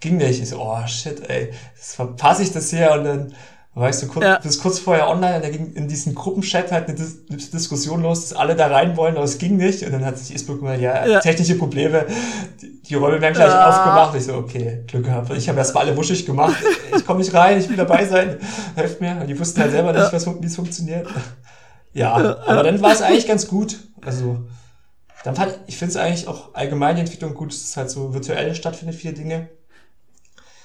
ging nicht. Ich so, oh shit, ey, jetzt verpasse ich das hier und dann war ich so kurz, ja. bis kurz vorher online und da ging in diesem Gruppenchat halt eine Dis Diskussion los, dass alle da rein wollen, aber es ging nicht. Und dann hat sich Facebook gesagt, ja, ja, technische Probleme, die, die Räume werden gleich ja. aufgemacht. Ich so, okay, Glück gehabt. Ich habe erstmal alle wuschig gemacht. Ich komme nicht rein, ich will dabei sein, helft mir. Und die wussten halt selber nicht, was, wie es funktioniert. Ja, aber dann war es eigentlich ganz gut. Also, dann fand ich finde es eigentlich auch allgemein die Entwicklung gut, dass es halt so virtuell stattfindet, viele Dinge.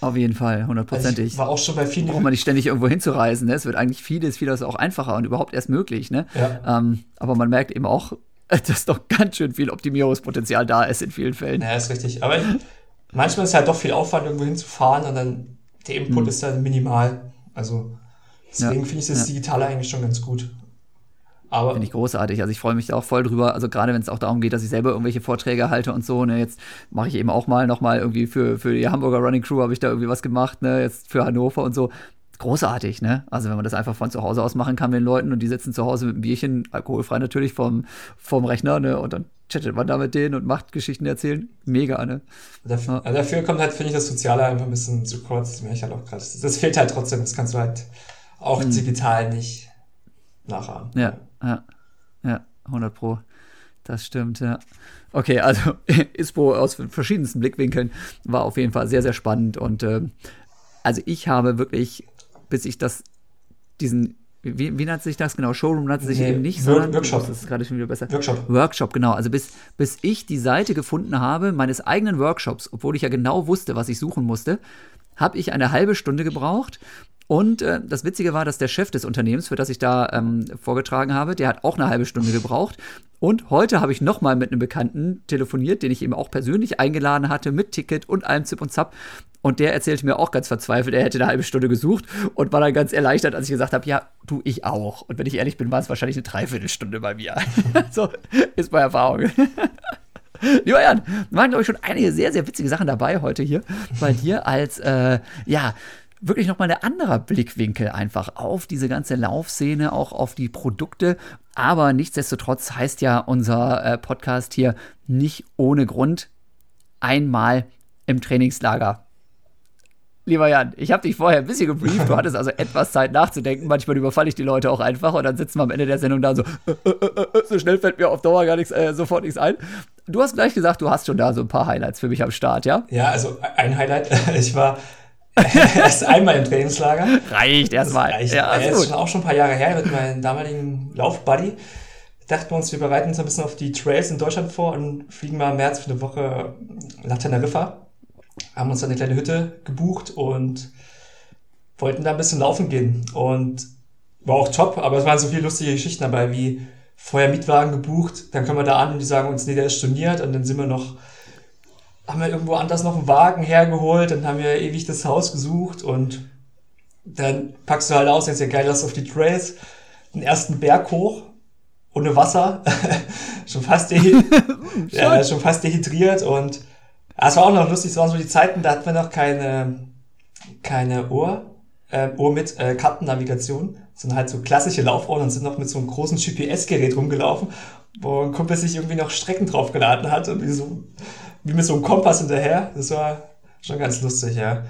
Auf jeden Fall, hundertprozentig. Also war auch schon bei vielen. Braucht man nicht ständig irgendwo hinzureisen. Ne? Es wird eigentlich vieles, vieles auch einfacher und überhaupt erst möglich. Ne? Ja. Ähm, aber man merkt eben auch, dass doch ganz schön viel Optimierungspotenzial da ist in vielen Fällen. Ja, ist richtig. Aber ich, manchmal ist es halt doch viel Aufwand, irgendwo hinzufahren und dann der Input mhm. ist dann minimal. Also deswegen ja. finde ich das ja. Digitale eigentlich schon ganz gut. Aber Finde ich großartig. Also ich freue mich da auch voll drüber. Also gerade wenn es auch darum geht, dass ich selber irgendwelche Vorträge halte und so. Ne, jetzt mache ich eben auch mal nochmal irgendwie für, für die Hamburger Running Crew habe ich da irgendwie was gemacht, ne, jetzt für Hannover und so. Großartig, ne? Also wenn man das einfach von zu Hause aus machen kann mit den Leuten und die sitzen zu Hause mit einem Bierchen, alkoholfrei natürlich, vom, vom Rechner, ne? Und dann chattet man da mit denen und macht Geschichten erzählen. Mega, ne? Dafür, ja. also dafür kommt halt, finde ich, das Soziale einfach ein bisschen zu kurz. Das merke ich halt auch gerade. Das fehlt halt trotzdem. Das kannst du halt auch mhm. digital nicht nachahmen. Ja, ja, ja, 100 Pro. Das stimmt, ja. Okay, also ISPO aus verschiedensten Blickwinkeln war auf jeden Fall sehr, sehr spannend und äh, also ich habe wirklich, bis ich das, diesen wie, wie nennt sich das genau? Showroom nannte sich nee, eben nicht, sondern Workshop. Das ist gerade schon wieder besser. Workshop. Workshop, genau. Also bis, bis ich die Seite gefunden habe, meines eigenen Workshops, obwohl ich ja genau wusste, was ich suchen musste, habe ich eine halbe Stunde gebraucht. Und äh, das Witzige war, dass der Chef des Unternehmens, für das ich da ähm, vorgetragen habe, der hat auch eine halbe Stunde gebraucht. Und heute habe ich nochmal mit einem Bekannten telefoniert, den ich eben auch persönlich eingeladen hatte, mit Ticket und allem Zip und Zap. Und der erzählte mir auch ganz verzweifelt, er hätte eine halbe Stunde gesucht und war dann ganz erleichtert, als ich gesagt habe, ja, du, ich auch. Und wenn ich ehrlich bin, war es wahrscheinlich eine Dreiviertelstunde bei mir. so ist meine Erfahrung. Lieber Jan, waren, glaube ich, schon einige sehr, sehr witzige Sachen dabei heute hier bei dir als, äh, ja, wirklich nochmal ein anderer Blickwinkel einfach auf diese ganze Laufszene, auch auf die Produkte. Aber nichtsdestotrotz heißt ja unser äh, Podcast hier nicht ohne Grund einmal im Trainingslager Lieber Jan, ich habe dich vorher ein bisschen gebrieft. Du hattest also etwas Zeit nachzudenken. Manchmal überfalle ich die Leute auch einfach und dann sitzen wir am Ende der Sendung da so, so schnell fällt mir auf Dauer gar nichts, äh, sofort nichts ein. Du hast gleich gesagt, du hast schon da so ein paar Highlights für mich am Start, ja? Ja, also ein Highlight. Ich war erst einmal im Trainingslager. Reicht erstmal. Ja, ja ist schon auch schon ein paar Jahre her mit meinem damaligen Laufbuddy. Dachten wir uns, wir bereiten uns ein bisschen auf die Trails in Deutschland vor und fliegen mal im März für eine Woche nach Teneriffa haben uns eine kleine Hütte gebucht und wollten da ein bisschen laufen gehen. Und war auch top, aber es waren so viele lustige Geschichten dabei, wie vorher Mietwagen gebucht, dann kommen wir da an und die sagen uns, nee, der ist storniert und dann sind wir noch, haben wir irgendwo anders noch einen Wagen hergeholt, dann haben wir ewig das Haus gesucht und dann packst du halt aus, jetzt ja geil, lass auf die Trails, den ersten Berg hoch, ohne Wasser, schon fast ja, schon fast dehydriert und Ah, es war auch noch lustig, es waren so die Zeiten, da hatten wir noch keine, keine Uhr, äh, Uhr mit äh, Kartennavigation, sondern halt so klassische Laufohren und sind noch mit so einem großen GPS-Gerät rumgelaufen, wo ein Kumpel sich irgendwie noch Strecken draufgeladen hat und wie, so, wie mit so einem Kompass hinterher. Das war schon ganz lustig, ja.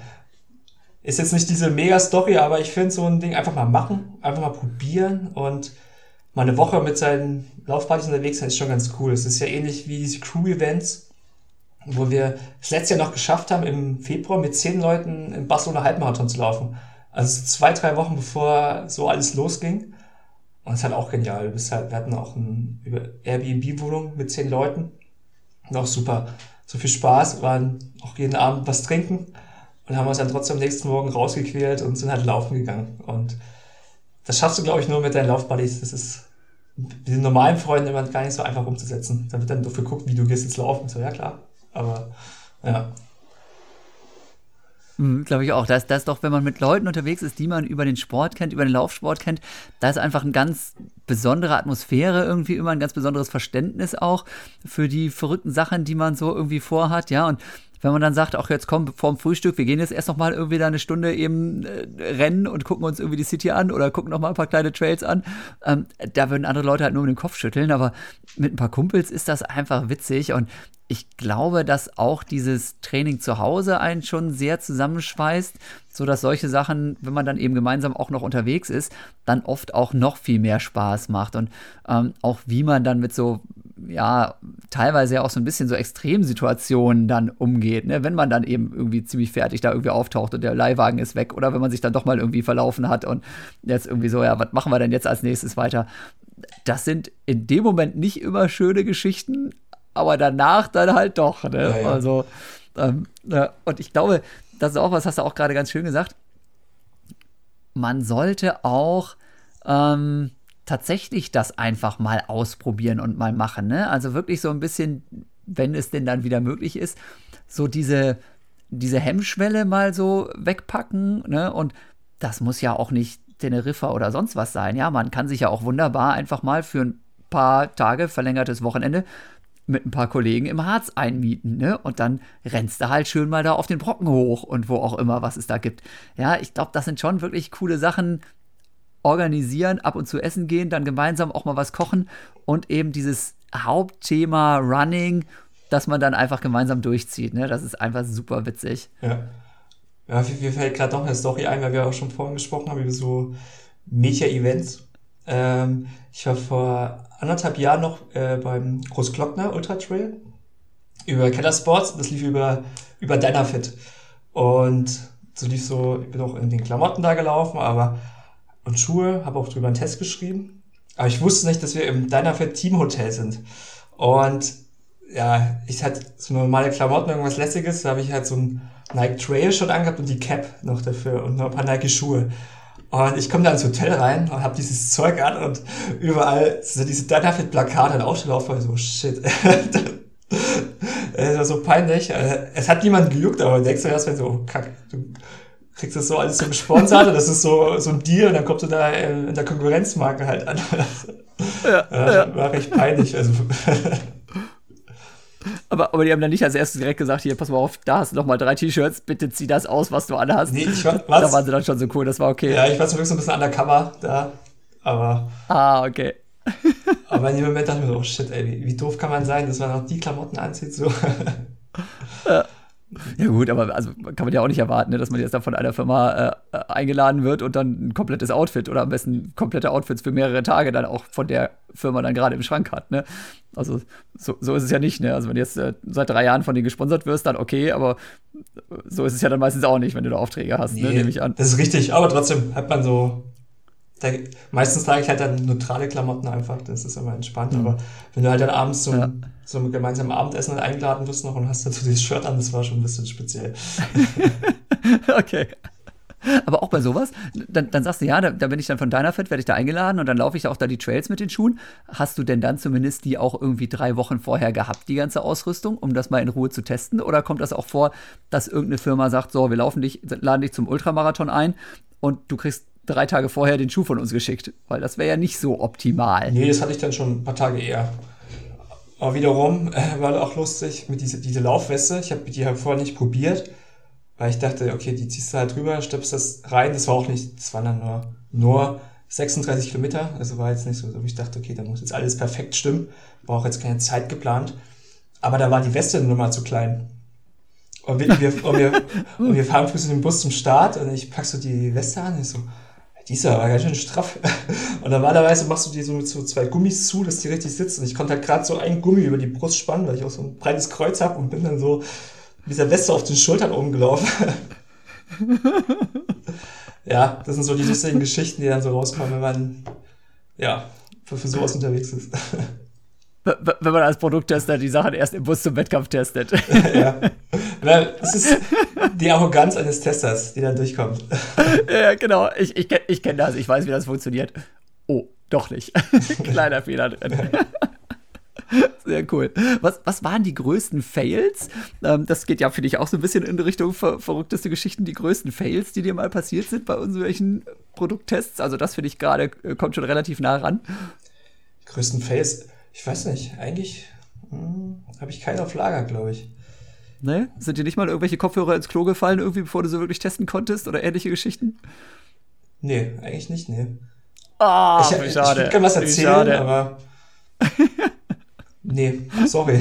Ist jetzt nicht diese Mega-Story, aber ich finde so ein Ding einfach mal machen, einfach mal probieren und mal eine Woche mit seinen Laufpartys unterwegs sein, ist schon ganz cool. Es ist ja ähnlich wie diese Crew-Events wo wir das letzte Jahr noch geschafft haben, im Februar mit zehn Leuten im Barcelona Halbmarathon zu laufen. Also zwei, drei Wochen bevor so alles losging. Und es ist halt auch genial. Halt, wir hatten auch eine Airbnb-Wohnung mit zehn Leuten. Auch super. So viel Spaß, waren auch jeden Abend was trinken und haben uns dann trotzdem am nächsten Morgen rausgequält und sind halt laufen gegangen. Und das schaffst du, glaube ich, nur mit deinen Laufbuddies. Das ist mit den normalen Freunden immer gar nicht so einfach umzusetzen. Da wird dann dafür geguckt, wie du gehst jetzt laufen. So, ja klar, aber ja. Mhm, Glaube ich auch. Das, das doch, wenn man mit Leuten unterwegs ist, die man über den Sport kennt, über den Laufsport kennt, da ist einfach eine ganz besondere Atmosphäre irgendwie immer, ein ganz besonderes Verständnis auch für die verrückten Sachen, die man so irgendwie vorhat, ja. Und wenn man dann sagt, ach jetzt komm, vorm Frühstück, wir gehen jetzt erst noch mal irgendwie da eine Stunde eben äh, rennen und gucken uns irgendwie die City an oder gucken noch mal ein paar kleine Trails an, ähm, da würden andere Leute halt nur mit dem Kopf schütteln, aber mit ein paar Kumpels ist das einfach witzig und ich glaube, dass auch dieses Training zu Hause einen schon sehr zusammenschweißt, so dass solche Sachen, wenn man dann eben gemeinsam auch noch unterwegs ist, dann oft auch noch viel mehr Spaß macht und ähm, auch wie man dann mit so ja, teilweise ja auch so ein bisschen so Extremsituationen dann umgeht, ne? wenn man dann eben irgendwie ziemlich fertig da irgendwie auftaucht und der Leihwagen ist weg oder wenn man sich dann doch mal irgendwie verlaufen hat und jetzt irgendwie so, ja, was machen wir denn jetzt als nächstes weiter? Das sind in dem Moment nicht immer schöne Geschichten, aber danach dann halt doch. Ne? Ja, ja. Also, ähm, ja, und ich glaube, das ist auch was, hast du auch gerade ganz schön gesagt. Man sollte auch ähm, tatsächlich das einfach mal ausprobieren und mal machen. Ne? Also wirklich so ein bisschen, wenn es denn dann wieder möglich ist, so diese diese Hemmschwelle mal so wegpacken, ne? Und das muss ja auch nicht Teneriffa oder sonst was sein. Ja, man kann sich ja auch wunderbar einfach mal für ein paar Tage verlängertes Wochenende mit ein paar Kollegen im Harz einmieten, ne? Und dann rennst du halt schön mal da auf den Brocken hoch und wo auch immer, was es da gibt. Ja, ich glaube, das sind schon wirklich coole Sachen. Organisieren, ab und zu essen gehen, dann gemeinsam auch mal was kochen und eben dieses Hauptthema Running, dass man dann einfach gemeinsam durchzieht. Ne? Das ist einfach super witzig. Ja. Ja, mir fällt gerade noch eine Story ein, weil wir auch schon vorhin gesprochen haben über so Media-Events. Ähm, ich war vor anderthalb Jahren noch äh, beim Großglockner Ultra Trail über Keller Sports. Das lief über, über Dynafit. Und so lief so, ich bin auch in den Klamotten da gelaufen, aber und Schuhe, habe auch drüber einen Test geschrieben. Aber ich wusste nicht, dass wir im Dynafit Teamhotel sind. Und ja, ich hatte so normale Klamotten, irgendwas Lässiges, da habe ich halt so ein Nike Trail schon angehabt und die Cap noch dafür und noch ein paar Nike Schuhe. Und ich komme da ins Hotel rein und habe dieses Zeug an und überall sind diese Dynafit-Plakate und aufgelaufen. So, shit. Es war so peinlich. Äh, es hat niemand gejuckt, aber denkst du erst, wenn so, kack, du kriegst das so alles so gesponsert und das ist so, so ein Deal und dann kommst du da in der Konkurrenzmarke halt an. Ja, ja. War recht peinlich. Also aber, aber die haben dann nicht als erstes direkt gesagt, hier, pass mal auf, da hast du noch mal drei T-Shirts, bitte zieh das aus, was du anhast. Nee, ich war, was? Da waren sie dann schon so cool, das war okay. Ja, ich war zum Glück so ein bisschen undercover da, aber... Ah, okay. aber in dem Moment dachte ich mir so, oh shit, ey, wie, wie doof kann man sein, dass man noch die Klamotten anzieht, so. Ja. Ja gut, aber also kann man ja auch nicht erwarten, ne, dass man jetzt da von einer Firma äh, eingeladen wird und dann ein komplettes Outfit oder am besten komplette Outfits für mehrere Tage dann auch von der Firma dann gerade im Schrank hat. Ne? Also so, so ist es ja nicht. Ne? Also wenn du jetzt äh, seit drei Jahren von denen gesponsert wirst, dann okay, aber so ist es ja dann meistens auch nicht, wenn du da Aufträge hast, ne, nee, ne? nehme ich an. Das ist richtig, aber trotzdem hat man so da, meistens trage ich halt dann neutrale Klamotten einfach, das ist immer entspannt. Mhm. Aber wenn du halt dann abends zum, ja. zum gemeinsamen Abendessen eingeladen wirst noch und hast dazu dieses Shirt an, das war schon ein bisschen speziell. okay. Aber auch bei sowas, dann, dann sagst du, ja, da, da bin ich dann von deiner Fit, werde ich da eingeladen und dann laufe ich auch da die Trails mit den Schuhen. Hast du denn dann zumindest die auch irgendwie drei Wochen vorher gehabt, die ganze Ausrüstung, um das mal in Ruhe zu testen? Oder kommt das auch vor, dass irgendeine Firma sagt, so, wir laufen dich, laden dich zum Ultramarathon ein und du kriegst drei Tage vorher den Schuh von uns geschickt, weil das wäre ja nicht so optimal. Nee, das hatte ich dann schon ein paar Tage eher. Aber wiederum äh, war auch lustig mit dieser diese Laufweste. Ich habe die halt vorher nicht probiert, weil ich dachte, okay, die ziehst du halt drüber, stöpst das rein. Das war auch nicht, das waren dann nur, nur 36 Kilometer. Also war jetzt nicht so, ich dachte, okay, da muss jetzt alles perfekt stimmen. War auch jetzt keine Zeit geplant. Aber da war die Weste nur mal zu klein. Und wir, wir, und wir, und wir fahren früh in den Bus zum Start und ich pack so die Weste an und ich so, die ist aber ganz schön straff. Und normalerweise machst du die so mit so zwei Gummis zu, dass die richtig sitzen. Ich konnte halt gerade so ein Gummi über die Brust spannen, weil ich auch so ein breites Kreuz habe und bin dann so mit dieser Weste auf den Schultern oben gelaufen. ja, das sind so die lustigen Geschichten, die dann so rauskommen, wenn man ja, für, für sowas unterwegs ist. wenn man als Produkttester die Sachen erst im Bus zum Wettkampf testet. ja. Das ist die Arroganz eines Testers, die dann durchkommt. ja, genau. Ich, ich, ich kenne das. Ich weiß, wie das funktioniert. Oh, doch nicht. Kleiner Fehler drin. Sehr cool. Was, was waren die größten Fails? Ähm, das geht ja, finde ich, auch so ein bisschen in Richtung ver verrückteste Geschichten. Die größten Fails, die dir mal passiert sind bei irgendwelchen Produkttests. Also, das finde ich gerade, äh, kommt schon relativ nah ran. Die größten Fails? Ich weiß nicht. Eigentlich hm, habe ich keinen auf Lager, glaube ich. Ne? Sind dir nicht mal irgendwelche Kopfhörer ins Klo gefallen, irgendwie, bevor du sie wirklich testen konntest oder ähnliche Geschichten? Nee, eigentlich nicht, nee. Ah, oh, ich, schade. Ich würde was erzählen, aber. nee, sorry.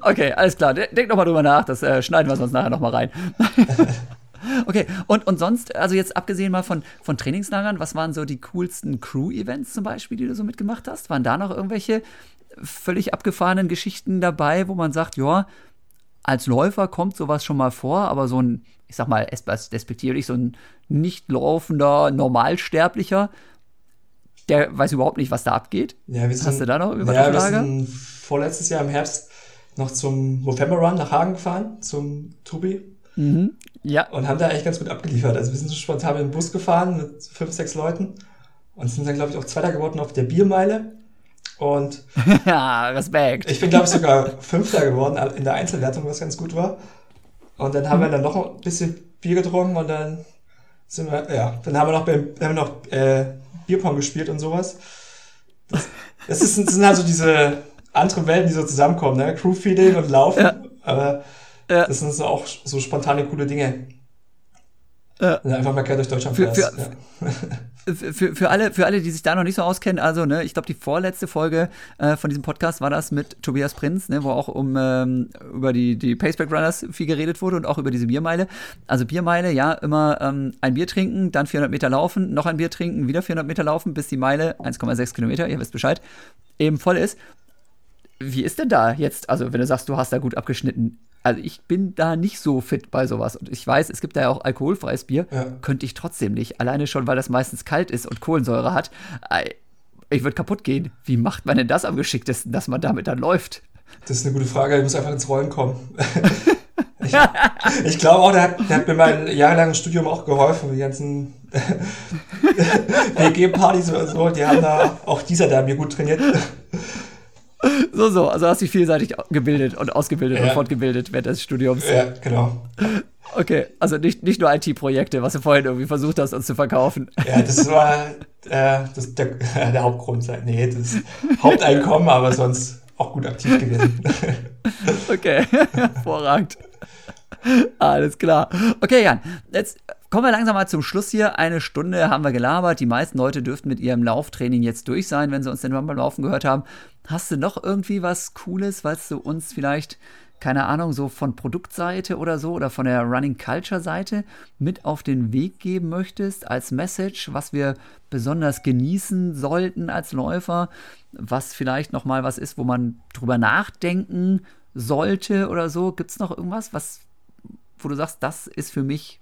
okay, alles klar. Denk noch mal drüber nach, das äh, schneiden wir sonst nachher noch mal rein. okay, und, und sonst, also jetzt abgesehen mal von, von Trainingslagern, was waren so die coolsten Crew-Events zum Beispiel, die du so mitgemacht hast? Waren da noch irgendwelche völlig abgefahrenen Geschichten dabei, wo man sagt, ja, als Läufer kommt sowas schon mal vor, aber so ein, ich sag mal, despektierlich, so ein nicht laufender Normalsterblicher, der weiß überhaupt nicht, was da abgeht. Ja, sind, Hast du da noch über ja, wir sind vorletztes Jahr im Herbst noch zum November Run nach Hagen gefahren, zum Tobi. Mhm. Ja. Und haben da eigentlich ganz gut abgeliefert. Also wir sind so spontan mit dem Bus gefahren mit fünf, sechs Leuten und sind dann, glaube ich, auch Zweiter geworden auf der Biermeile. Und ja, Respekt. Ich bin, glaube ich, sogar Fünfter geworden in der Einzelwertung, was ganz gut war. Und dann haben wir dann noch ein bisschen Bier getrunken und dann sind wir, ja, dann haben wir noch, haben wir noch äh, Bierpong gespielt und sowas. Das, das, ist, das sind also diese anderen Welten, die so zusammenkommen, ne? Crew-Feeling und Laufen. Ja. Aber ja. das sind so auch so spontane, coole Dinge. Ja. Einfach mal quer durch Deutschland für, für, ja. für, für, alle, für alle, die sich da noch nicht so auskennen, also ne, ich glaube, die vorletzte Folge äh, von diesem Podcast war das mit Tobias Prinz, ne, wo auch um ähm, über die, die Paceback Runners viel geredet wurde und auch über diese Biermeile. Also Biermeile, ja, immer ähm, ein Bier trinken, dann 400 Meter laufen, noch ein Bier trinken, wieder 400 Meter laufen, bis die Meile, 1,6 Kilometer, ihr wisst Bescheid, eben voll ist. Wie ist denn da jetzt, also wenn du sagst, du hast da gut abgeschnitten, also ich bin da nicht so fit bei sowas. Und ich weiß, es gibt da ja auch alkoholfreies Bier. Ja. Könnte ich trotzdem nicht. Alleine schon, weil das meistens kalt ist und Kohlensäure hat. Ich würde kaputt gehen. Wie macht man denn das am geschicktesten, dass man damit dann läuft? Das ist eine gute Frage. Ich muss einfach ins Rollen kommen. ich, ich glaube auch, der hat, der hat mir mein jahrelanges Studium auch geholfen. Die ganzen WG-Partys oder so, die haben da, auch dieser da mir gut trainiert. So, so. Also hast du dich vielseitig gebildet und ausgebildet ja. und fortgebildet während des Studiums. Ja, genau. Okay, also nicht, nicht nur IT-Projekte, was du vorhin irgendwie versucht hast, uns zu verkaufen. Ja, das war äh, das, der, der Hauptgrund. Nee, das Haupteinkommen, aber sonst auch gut aktiv gewesen. Okay, hervorragend. Alles klar. Okay, Jan, jetzt Kommen wir langsam mal zum Schluss hier. Eine Stunde haben wir gelabert. Die meisten Leute dürften mit ihrem Lauftraining jetzt durch sein, wenn sie uns den Rumble Laufen gehört haben. Hast du noch irgendwie was Cooles, was du uns vielleicht, keine Ahnung, so von Produktseite oder so oder von der Running Culture Seite mit auf den Weg geben möchtest als Message, was wir besonders genießen sollten als Läufer, was vielleicht noch mal was ist, wo man drüber nachdenken sollte oder so? Gibt es noch irgendwas, was, wo du sagst, das ist für mich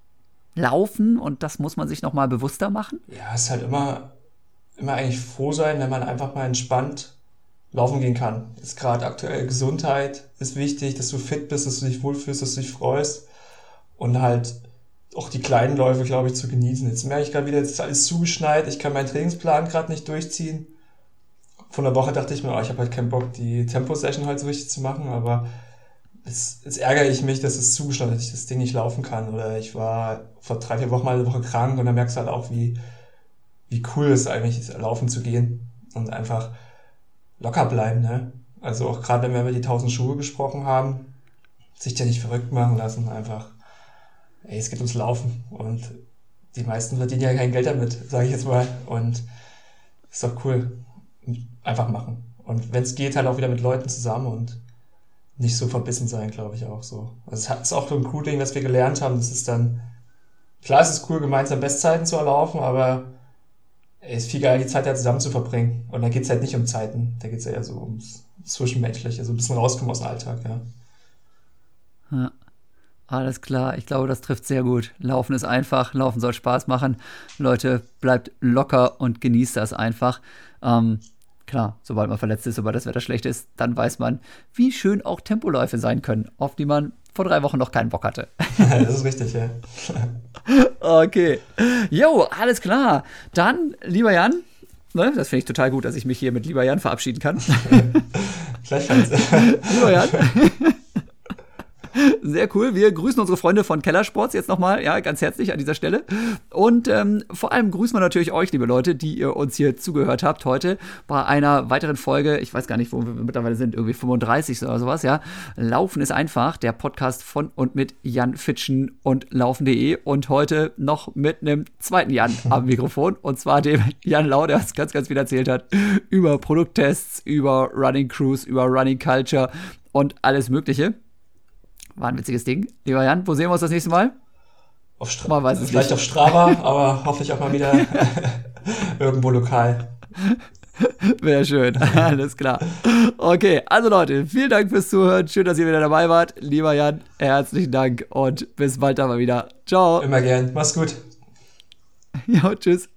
laufen und das muss man sich nochmal bewusster machen? Ja, es ist halt immer, immer eigentlich froh sein, wenn man einfach mal entspannt laufen gehen kann. Ist gerade aktuell Gesundheit ist wichtig, dass du fit bist, dass du dich wohlfühlst, dass du dich freust und halt auch die kleinen Läufe, glaube ich, zu genießen. Jetzt merke ich gerade wieder, jetzt ist alles zugeschneit, ich kann meinen Trainingsplan gerade nicht durchziehen. Von der Woche dachte ich mir, oh, ich habe halt keinen Bock, die Tempo-Session halt so richtig zu machen, aber jetzt, jetzt ärgere ich mich, dass es zugeschnitten dass ich das Ding nicht laufen kann. Oder ich war vor drei, vier Wochen mal eine Woche krank und dann merkst du halt auch, wie, wie cool es eigentlich ist, laufen zu gehen und einfach locker bleiben. Ne? Also auch gerade wenn wir über die tausend Schuhe gesprochen haben, sich ja nicht verrückt machen lassen, einfach, ey, es geht ums Laufen und die meisten verdienen ja kein Geld damit, sage ich jetzt mal. Und ist doch cool. Einfach machen. Und wenn es geht, halt auch wieder mit Leuten zusammen und nicht so verbissen sein, glaube ich auch so. Also es ist auch so ein cool Ding, was wir gelernt haben. Das ist dann, klar, es ist cool, gemeinsam Bestzeiten zu erlaufen, aber es ist viel geil, die Zeit ja zusammen zu verbringen. Und da geht es halt nicht um Zeiten, da geht es ja eher so ums Zwischenmenschliche, so ein bisschen rauskommen aus dem Alltag, ja. Ja. Alles klar, ich glaube, das trifft sehr gut. Laufen ist einfach, Laufen soll Spaß machen. Leute, bleibt locker und genießt das einfach. Ähm, Klar, sobald man verletzt ist, sobald das Wetter schlecht ist, dann weiß man, wie schön auch Tempoläufe sein können, auf die man vor drei Wochen noch keinen Bock hatte. das ist richtig, ja. okay. Jo, alles klar. Dann, lieber Jan, ne, das finde ich total gut, dass ich mich hier mit lieber Jan verabschieden kann. Gleichfalls. lieber Jan. Sehr cool. Wir grüßen unsere Freunde von Kellersports jetzt nochmal, ja, ganz herzlich an dieser Stelle. Und ähm, vor allem grüßen wir natürlich euch, liebe Leute, die ihr uns hier zugehört habt heute bei einer weiteren Folge. Ich weiß gar nicht, wo wir mittlerweile sind, irgendwie 35 oder sowas, ja. Laufen ist einfach, der Podcast von und mit Jan Fitschen und Laufen.de und heute noch mit einem zweiten Jan am Mikrofon und zwar dem Jan Lau, der uns ganz, ganz viel erzählt hat über Produkttests, über Running Crews, über Running Culture und alles Mögliche. War ein witziges Ding. Lieber Jan, wo sehen wir uns das nächste Mal? Auf Strava. weiß es Vielleicht nicht. auf Strava, aber hoffentlich auch mal wieder irgendwo lokal. Wäre schön, alles klar. Okay, also Leute, vielen Dank fürs Zuhören. Schön, dass ihr wieder dabei wart. Lieber Jan, herzlichen Dank und bis bald dann mal wieder. Ciao. Immer gern. Mach's gut. Ja, tschüss.